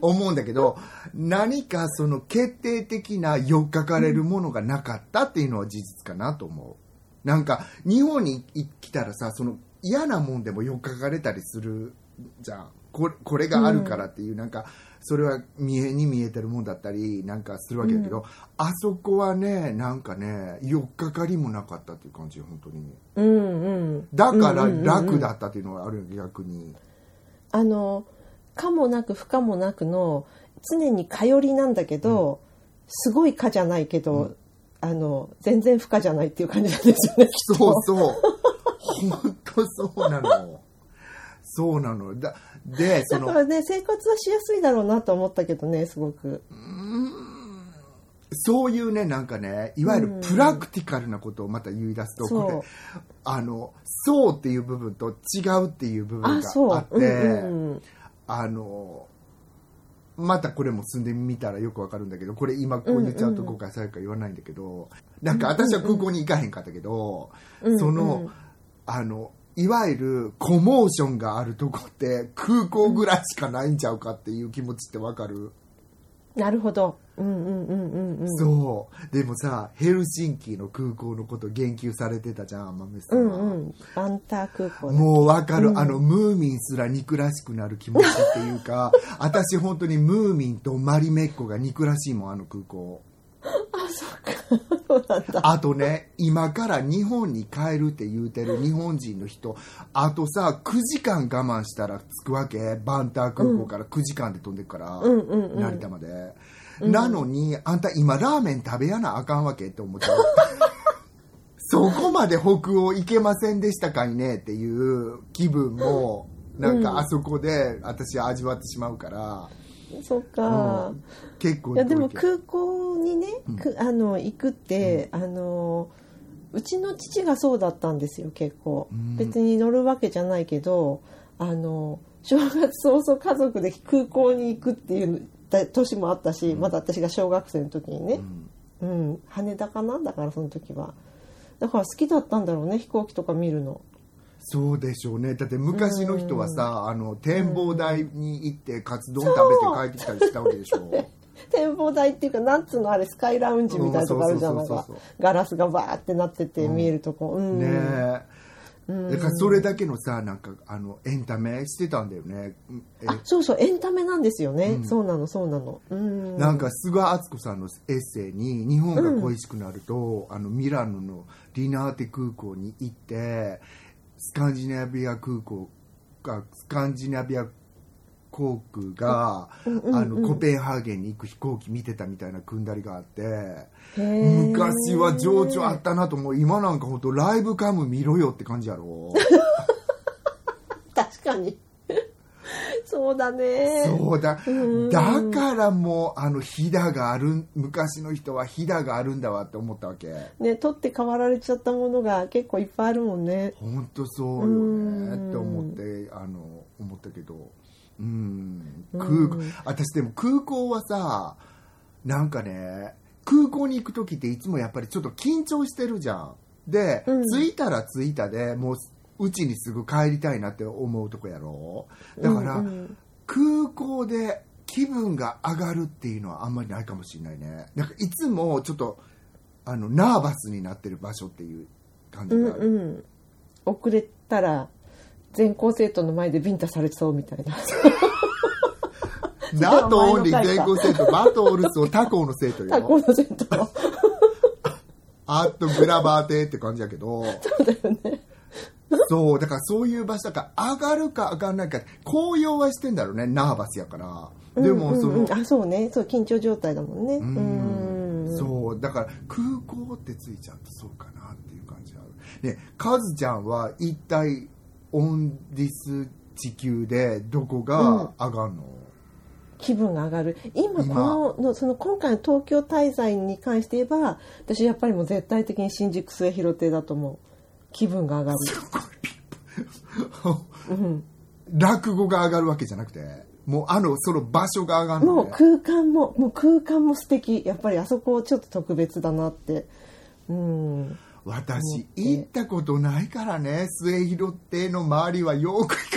思うんだけど何かその決定的な寄っかかれるものがなかったっていうのは事実かなと思う。なんか日本に来たらさその嫌なもんでも寄っかかれたりするじゃん。これこれがあるからっていう、なんかそれは見えに見えてるもんだったりなんかするわけだけど、あそこはねなんかね寄っかかりもなかったっていう感じ本当に。うんうん、だからうんうんうんうん。楽だったっていうのがあるよ逆に。あの可もなく不可もなくの常に頼りなんだけど、すごい可じゃないけど、あの全然不可じゃないっていう感じなんですよね。そうそう。本当そうなの。そうなの。だで、その、だからね生活はしやすいだろうなと思ったけどねすごく。そういうね、なんかね、いわゆるプラクティカルなことをまた言い出すと、そうこれ、あの、そうっていう部分と違うっていう部分があって、う。うんうんあの、またこれも住んでみたらよくわかるんだけど、これ今こう言っちゃうとうんうん誤解されるから言わないんだけど、なんか私は空港に行かへんかったけど、うんうん。その、あの、いわゆるコモーションがあるとこって空港ぐらいしかないんちゃうかっていう気持ちってわかる、なるほど。うんうんうんうんうん。そう。でもさ、ヘルシンキの空港のこと言及されてたじゃん、豆さうんんは。うん。バンター空港だもうわかる、うんあの、ムーミンすら憎らしくなる気持ちっていうか、私本当にムーミンとマリメッコが憎らしいもん、あの空港。そうなんだ。あとね、今から日本に帰るって言うてる日本人の人、あとさ、9時間我慢したら着くわけ？バンター空港から9時間で飛んでくから、うんうんうん成田まで。なのに、あんた今ラーメン食べやなあかんわけって思っちゃう。そこまで北欧行けませんでしたかいねっていう気分も、なんかあそこで私は味わってしまうから、そっか。うん。結構いやでもく空港にね、くあの行くって、あのうちの父がそうだったんですよ結構、うん。別に乗るわけじゃないけどあの正月早々家族で空港に行くっていう年もあったし、まだ私が小学生の時にね、うん。羽田かなだからその時は。だから好きだったんだろうね飛行機とか見るのそうでしょうね。だって昔の人はさ、あの、展望台に行ってカツ丼食べて帰ってきたりしたわけでしょ。展望台っていうかなんつうのあれスカイラウンジみたいなとこあるじゃないかガラスがバーってなってて見えるとこ、うん。ね。え。だからそれだけのさ、なんか、あの、エンタメしてたんだよね。え。あそうそうエンタメなんですよね、うん。そうなのそうなの。うん。なんか菅敦子さんのエッセイに日本が恋しくなると、あのミラノのリナーテ空港に行ってスカンジナビア空港がスカンジナビア航空が、うんうんうん。あのコペンハーゲンに行く飛行機見てたみたいなくんだりがあって昔は情緒あったなと思う。今なんか本当ライブカム見ろよって感じやろ。確かにそうだね。そうだ。うんだからもう、あの、ひだがある、昔の人はひだがあるんだわって思ったわけ。ね、取って代わられちゃったものが結構いっぱいあるもんね。ほんとそうようんねって思って、あの、思ったけど。うん。うん空港、私でも空港はさ、なんかね、空港に行く時っていつもやっぱりちょっと緊張してるじゃん。で、うん着いたら着いたでもう、うちにすぐ帰りたいなって思うとこやろ？だから、うんうん空港で気分が上がるっていうのはあんまりないかもしれないねなんかいつもちょっとあのナーバスになってる場所っていう感じうんがある、うん。遅れたら、全校生徒の前でビンタされそうみたいな。ナートオンリー全校生徒マートオルソ他校の生徒タコよの生徒。あっとグラバーテって感じやけどそうだよね。そうだからそういう場所だから上がるか上がらないか高揚はしてんだろうねナーバスやから。でもその、うんうん。うんあ、そうね。そう、緊張状態だもんね。ううん。ん。そうだから空港ってついちゃうとそうかなっていう感じある。ねカズちゃんは一体オンディス地球でどこが上がるの、気分が上がる。今こ今。ののその今回の東京滞在に関して言えば私やっぱりもう絶対的に新宿末広亭だと思う気分が上がる、すごい。ピッうん、落語が上がるわけじゃなくてもうあのその場所が上がるもう空間ももう空間も素敵。やっぱりあそこちょっと特別だなって。うん。私行ったことないからね。末広亭の周りはよく行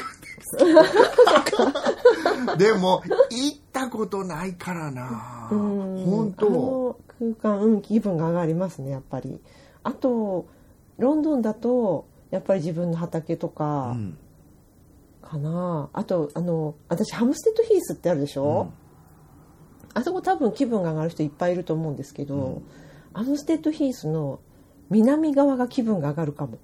くんで も行ったことないからな。うん。本あ当の空間うん気分が上がりますねやっぱり。あとロンドンだとやっぱり自分の畑とか、うん。かな。あとあの私ハムステッドヒースってあるでしょ、あそこ多分気分が上がる人いっぱいいると思うんですけど、ハムステッドヒースの南側が気分が上がるかも。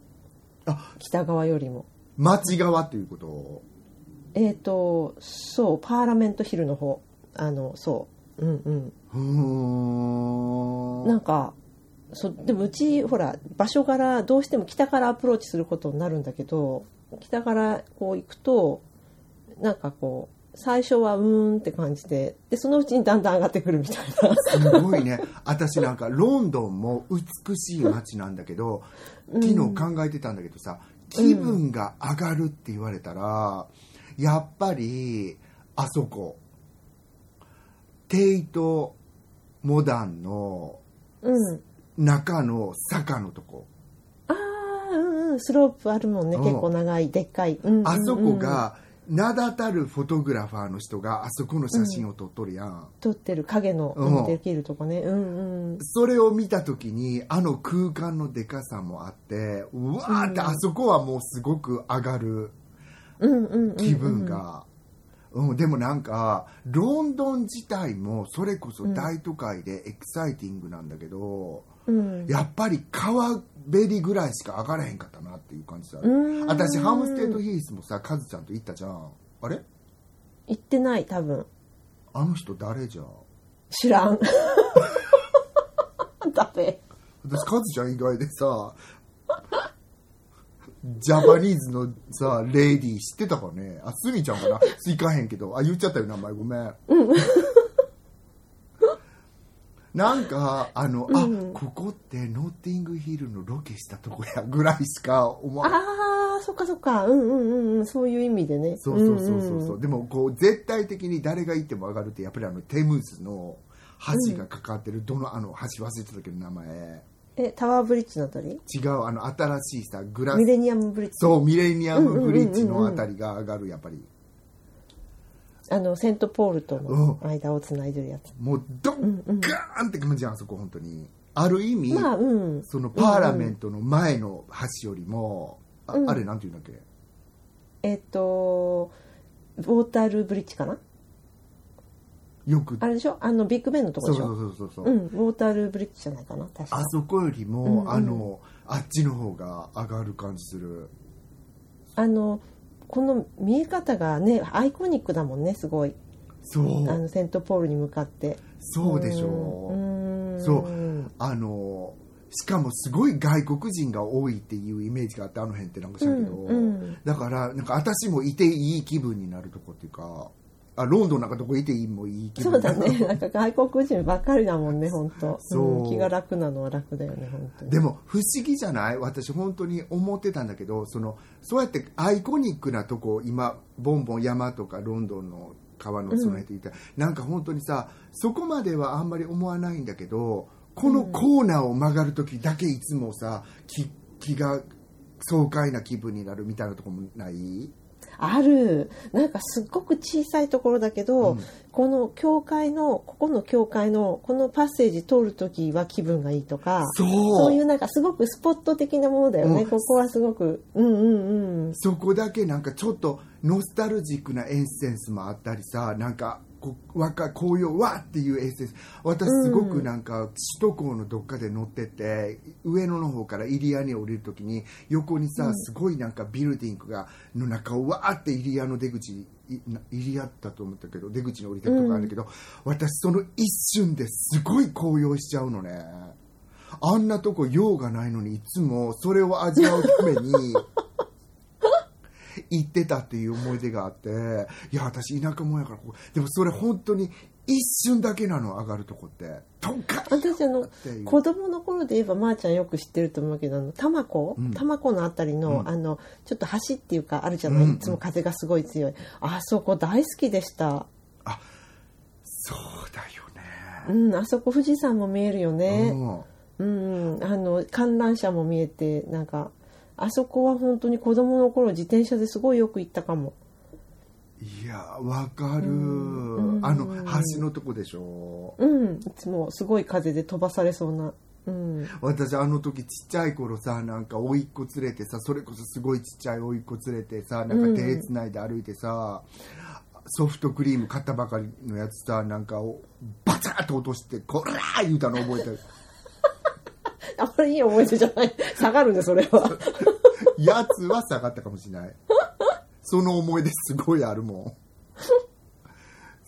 あ。北側よりも。町側っていうこと？えっ、とそうパーラメントヒルの方。あのそう。うんうん。うーん。なんかそでもうちほら場所からどうしても北からアプローチすることになるんだけど北からこう行くとなんかこう最初はうーんって感じででそのうちにだんだん上がってくるみたいな。すごいね。私なんかロンドンも美しい街なんだけど昨日考えてたんだけどさ気分が上がるって言われたらやっぱりあそこテイトモダンのうん中の坂のとこ。ああうんうん。スロープあるもんね。うん。結構長いでっかい、うんうんうん。あそこが名だたるフォトグラファーの人があそこの写真を撮っとるやん。撮ってる影の、うん。うん。できるとこね。うんうん。それを見た時にあの空間のでかさもあってうわーってあそこはもうすごく上がるうんうんうんうん。気分が、うんでもなんかロンドン自体もそれこそ大都会でエキサイティングなんだけど、うん。やっぱり川べりぐらいしか上がらへんかったなっていう感じだうん。私ハムステッドヒースもさカズちゃんと行ったじゃん。あれ？行ってない多分。あの人誰じゃん？知らん。誰？私カズちゃん以外でさジャパニーズのさレディー知ってたかね？あスミちゃんかな？行かへんけど。あ言っちゃったよ名前。ごめん、なんかあの、あここってノッティングヒルのロケしたとこやぐらいしか思わない。ああそっかそっか。うんうんうんうん。そういう意味でね。そうそうそうそう。そう、ん。んでもこう絶対的に誰が行っても上がるってやっぱりあのテムズの橋がかかってる、どのあの橋忘れてたけど名前えタワーブリッジのあたり？違うあの新しいさグラス。ミレニアムブリッジ。そうミレニアムブリッジのあたりが上がるやっぱり。あのセントポールとのう間をつないでるやつ、もうドッガーンって感じやんあそこ本当に。ある意味、まあうん。そのパーラメントの前の橋よりも、あうん。あれなんていうんだっけ？えっとウォータールーブリッジかな？よく。あれでしょ？あのビッグベンのとこでしょ？そうそうそうそう、う。ん。ウォータールーブリッジじゃないかな確か。あそこよりも、うんうん。あのあっちの方が上がる感じする。あのこの見え方がねアイコニックだもんねすごい。そう。あのセントポールに向かって。そうでしょう、うん。そう。あのしかもすごい外国人が多いっていうイメージがあってあの辺ってなんかしたけど、うんうん。だからなんか私もいていい気分になるとこっていうかあロンドンなんかどこいていいもいい気分そうだね。なんか外国人ばっかりだもんね本当。そう。うん気が楽なのは楽だよね本当に。でも不思議じゃない？私本当に思ってたんだけどそのそうやってアイコニックなとこ今ボンボン山とかロンドンの川のその辺って言ったら、なんか本当にさそこまではあんまり思わないんだけどこのコーナーを曲がる時だけいつもさ気気が爽快な気分になるみたいなとこもない？ある。なんかすっごく小さいところだけど、うん。この教会のここの教会のこのパッセージ通るときは気分がいいとかそう。そういうなんかすごくスポット的なものだよね、うん。ここはすごくうんうんうん。そこだけなんかちょっとノスタルジックなエッセンスもあったりさなんかこ若い紅葉わーっていうエッセンス。私すごくなんか首都高のどっかで乗ってて、上野の方から入谷に降りるときに横にさ、すごいなんかビルディングがの中をわーって入谷の出口いな入谷だと思ったけど出口に降りたとこあるけど、私その一瞬ですごい高揚しちゃうのね。あんなとこ用がないのにいつもそれを味わうために 行ってたっていう思い出があっていや私田舎もんやからここでもそれ本当に一瞬だけなの上がるとこって。とんか私あの子供の頃で言えばまー、ちゃんよく知ってると思うけどあの多摩湖うん。多摩湖のあたりの,、うん。あのちょっと橋っていうかあるじゃない、うんいつも風がすごい強い。あそこ大好きでした。そうだよね、うんあそこ富士山も見えるよね、うん。うん、あの観覧車も見えてなんかあそこは本当に子供の頃自転車ですごいよく行ったかも。いやわかる、うんあの橋のとこでしょ？うんいつもすごい風で飛ばされそうな。うん。私あの時ちっちゃい頃さなんか甥っ子連れてさそれこそすごいちっちゃい甥っ子連れてさなんか手つないで歩いてさ、ソフトクリーム買ったばかりのやつさなんかをバチャーッと落としてこらー言うたの覚えてる あんまりいい思い出じゃない。下がるねそれは。やつは下がったかもしれない。その思い出すごいあるもん。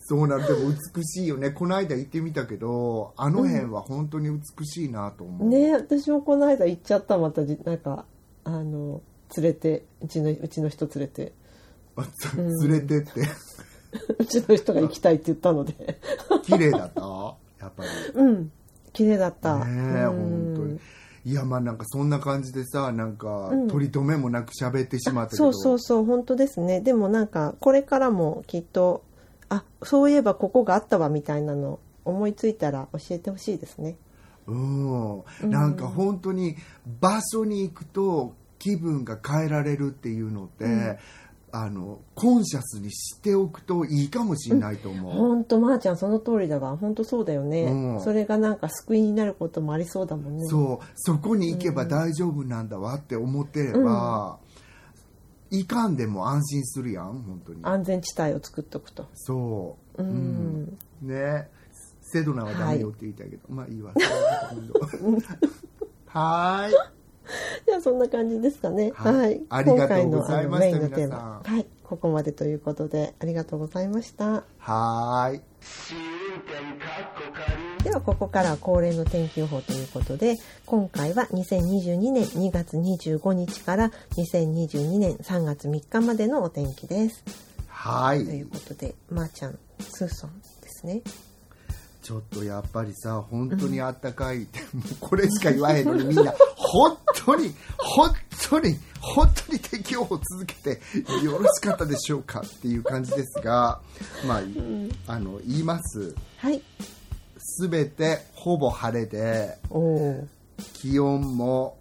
そうなるでも美しいよね。この間行ってみたけどあの辺は本当に美しいなと思う、ね私もこの間行っちゃった。またじなんかあの連れてうちのうちの人連れて。あつ連れてって。うちの人が行きたいって言ったので。綺麗だった？やっぱり。うん綺麗だった。ねえうん。本当に。いやまあなんかそんな感じでさなんかうん。取り留めもなく喋ってしまったけど、そうそうそう本当ですね。でもなんかこれからもきっとあそういえばここがあったわみたいなの思いついたら教えてほしいですね。うん、なんか本当に場所に行くと気分が変えられるっていうのって、あのコンシャスにしておくといいかもしれないと思う、本当まーちゃんその通りだわ。本当そうだよね、うん。それがなんか救いになることもありそうだもんね。そう。そこに行けば大丈夫なんだわって思ってれば、いかんでも安心するやん本当に。安全地帯を作っておくと。そう。うん、ね。セドナはダメよって言いたいけど、まあいいわ。はい じゃあそんな感じですかね。ははいい。ありがとうございました今回のあのメインのテー皆マ。さんはい。ここまでということでありがとうございました。はーいではここからは恒例の天気予報ということで、今回は2022年2月25日から2022年3月3日までのお天気です。はといいうことで、まー、ちゃん、スーソンですね。ちょっとやっぱりさ本当にあったかいって、もうこれしか言わへんのにみんな本当に本当に本当に天気予報続けてよろしかったでしょうかっていう感じですがまあ、あの言いますはい。すべてほぼ晴れで。気温も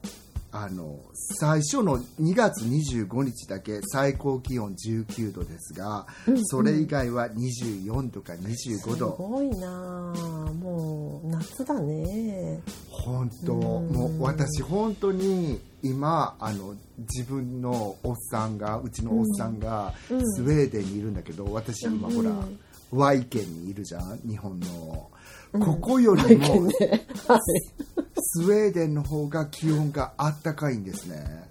あの最初の2月25日だけ最高気温19度ですが、それ以外は24度か25す度、ごいな。あもう夏だね。本当。うん。もう私本当に今あの自分のおっさんがうちのおっさんがうん。スウェーデンにいるんだけど私今ほら、うんワイ県にいるじゃん？日本の、うんここより体も験ね。はい。スウェーデンの方が気温があったかいんですね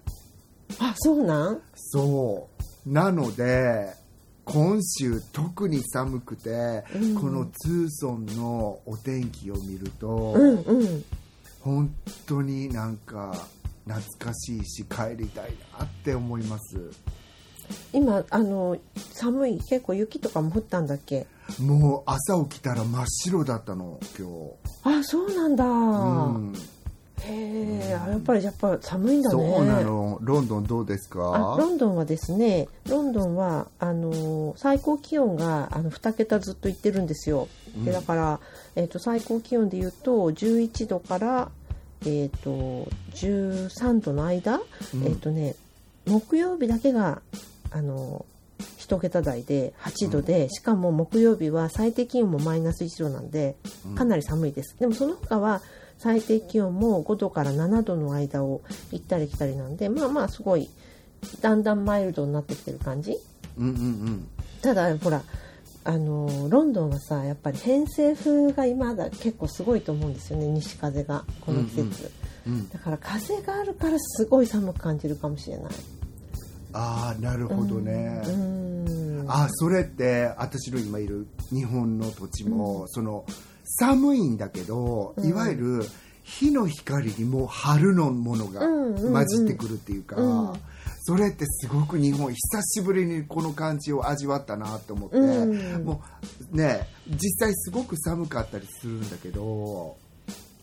あ、そうなん？そうなので今週特に寒くて、うんこのツーソンのお天気を見ると、うんうん。本当になんか懐かしいし帰りたいなって思います今あの寒い結構雪とかも降ったんだっけ？もう朝起きたら真っ白だったの今あそうなんだ、日、うん、へえやっぱりやっぱ寒いんだね。そうなの。ロンドンどうですか？あロンドンはですねロンドンはあの最高気温があの2桁ずっといってるんですよ。でだから、えー、と最高気温でいうと11度から、えー、と13度の間、うん。えっ、とね木曜日だけがあの1桁台で8度で、しかも木曜日は最低気温もマイナス1度なんでかなり寒いです、でもその他は最低気温も5度から7度の間を行ったり来たりなんでまあまあすごいだんだんマイルドになってきてる感じ。うんうんうん。ただほらあのロンドンはさやっぱり偏西風が今だ結構すごいと思うんですよね。西風がこの季節、うん。だから風があるからすごい寒く感じるかもしれないああなるほどね、うんあそれって私の今いる日本の土地も、その寒いんだけど、うん。いわゆる日の光にもう春のものがうんうんうん。混じってくるっていうか、うん。それってすごく日本久しぶりにこの感じを味わったなと思って、うん。もうね実際すごく寒かったりするんだけど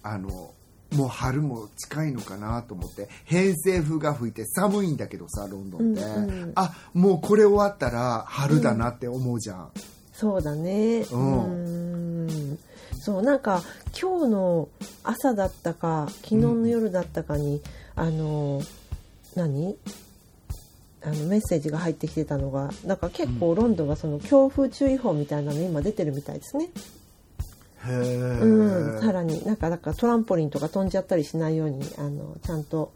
あのもう春も近いのかなと思って。偏西風が吹いて寒いんだけどさロンドンって、うんうん。あもうこれ終わったら春だなって思うじゃん、そうだね。うん。うん。そうなんか今日の朝だったか昨日の夜だったかに、あの何？あのメッセージが入ってきてたのがなんか結構ロンドンはその強風注意報みたいなの今出てるみたいですね。うん、さらになんかだからトランポリンとか飛んじゃったりしないようにあのちゃんと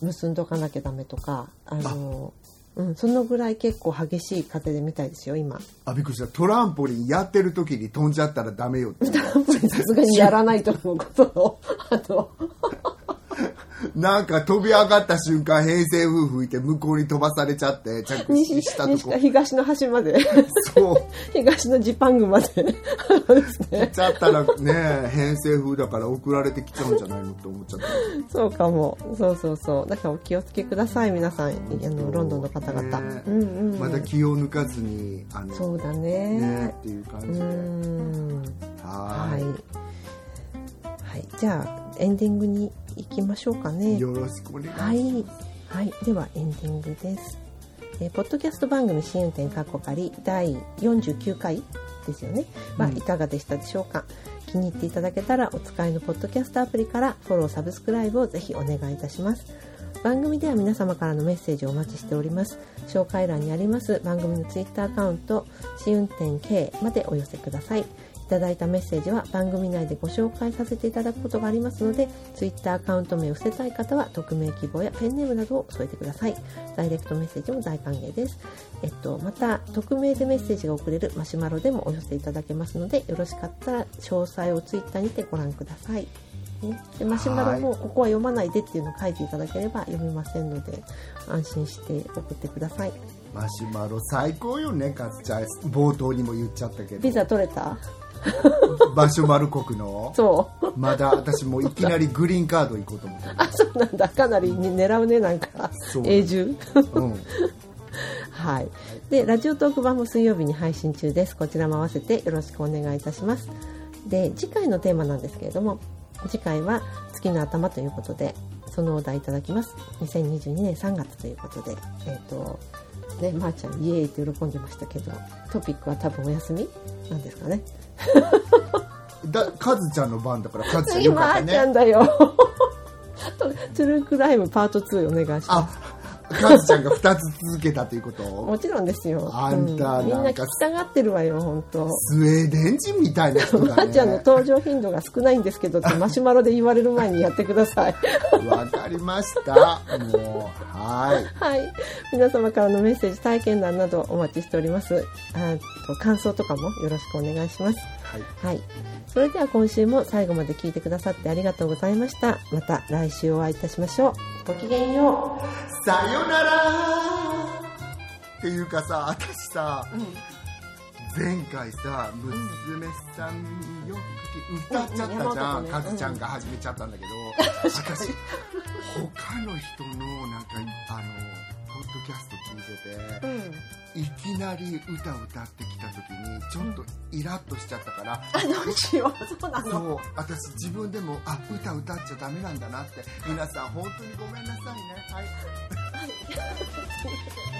結んどかなきゃダメとかあのうん、そのぐらい結構激しい風でみたいですよ今。あびっくりした。トランポリンやってる時に飛んじゃったらダメよって。トランポリンさすがにやらないと思うことをあとなんか飛び上がった瞬間偏西風吹いて向こうに飛ばされちゃって着西地したとこ。東の端まで。そう。東のジパングまで。そうです行っねちゃったらね偏西風だから送られてきちゃうんじゃないのって思っちゃった。そうかも。そうそうそう。だからお気をつけください皆さん。あのロンドンの方々、ね。うんうんまだ気を抜かずにあのそうだね。ねっていう感うじではい、はい、じゃあエンディングに行きましょうかねいよろしくお願いします、はい、はい、ではエンディングです。えーポッドキャスト番組試運転かっこかり第49回ですよね。まあ、うんいかがでしたでしょうか？気に入っていただけたらお使いのポッドキャストアプリからフォローサブスクライブをぜひお願いいたします。番組では皆様からのメッセージをお待ちしております。紹介欄にあります番組のツイッターアカウント試運転 K までお寄せください。いただいたメッセージは番組内でご紹介させていただくことがありますので、ツイッターアカウント名を伏せたい方は匿名希望やペンネームなどを添えてください。ダイレクトメッセージも大歓迎です。えっと、また、匿名でメッセージが送れるマシュマロでもお寄せいただけますので、よろしかったら詳細をツイッターにてご覧ください。ね、でマシュマロもここは読まないでっていうのを書いていただければ読みませんので安心して送ってくださいマシュマロ最高よねかつちゃん冒頭にも言っちゃったけどビザ取れた？マシュマロ国のそうまだ私もういきなりグリーンカード行こうと思ってるあそうなんだかなり狙うねなんか永住うん はい。で、ラジオトーク版も水曜日に配信中です。こちらも合わせてよろしくお願いいたします。で、次回のテーマなんですけれども、次回は月の頭ということで、そのお題いただきます。2022年3月ということで、えっ、と、ね、まー、ちゃん、イエーイって喜んでましたけど、トピックは多分お休みなんですかね。だカズちゃんの番だからカズちゃんよまかったーちゃんねだよ。トゥルークライムパート2お願いします。あカズちゃんが2つ続けたということもちろんですよ。あんたうみんな聞きたがってるわよ、本当。スウェーデン人みたいな人だまーちゃんのね登場頻度が少ないんですけどって マシュマロで言われる前にやってください。わかりましたもうはいはい。皆様からのメッセージ、体験談などお待ちしております。あと感想とかもよろしくお願いします。はいはい。それでは今週も最後まで聞いてくださってありがとうございました。また来週お会いいたしましょう。ごきげんよう。さよならっていうかさ私さ、前回さ娘さんよく歌っちゃったじゃん、うんうんカズちゃんが始めちゃったんだけど、私他の人のなんかあのポッドキャスト聞いてて、うんいきなり歌を歌ってきた時にちょっとイラッとしちゃったから、うん、あどうしようそうなの。そう私自分でもあ歌歌っちゃダメなんだなって皆さん本当にごめんなさいね。はい。はい。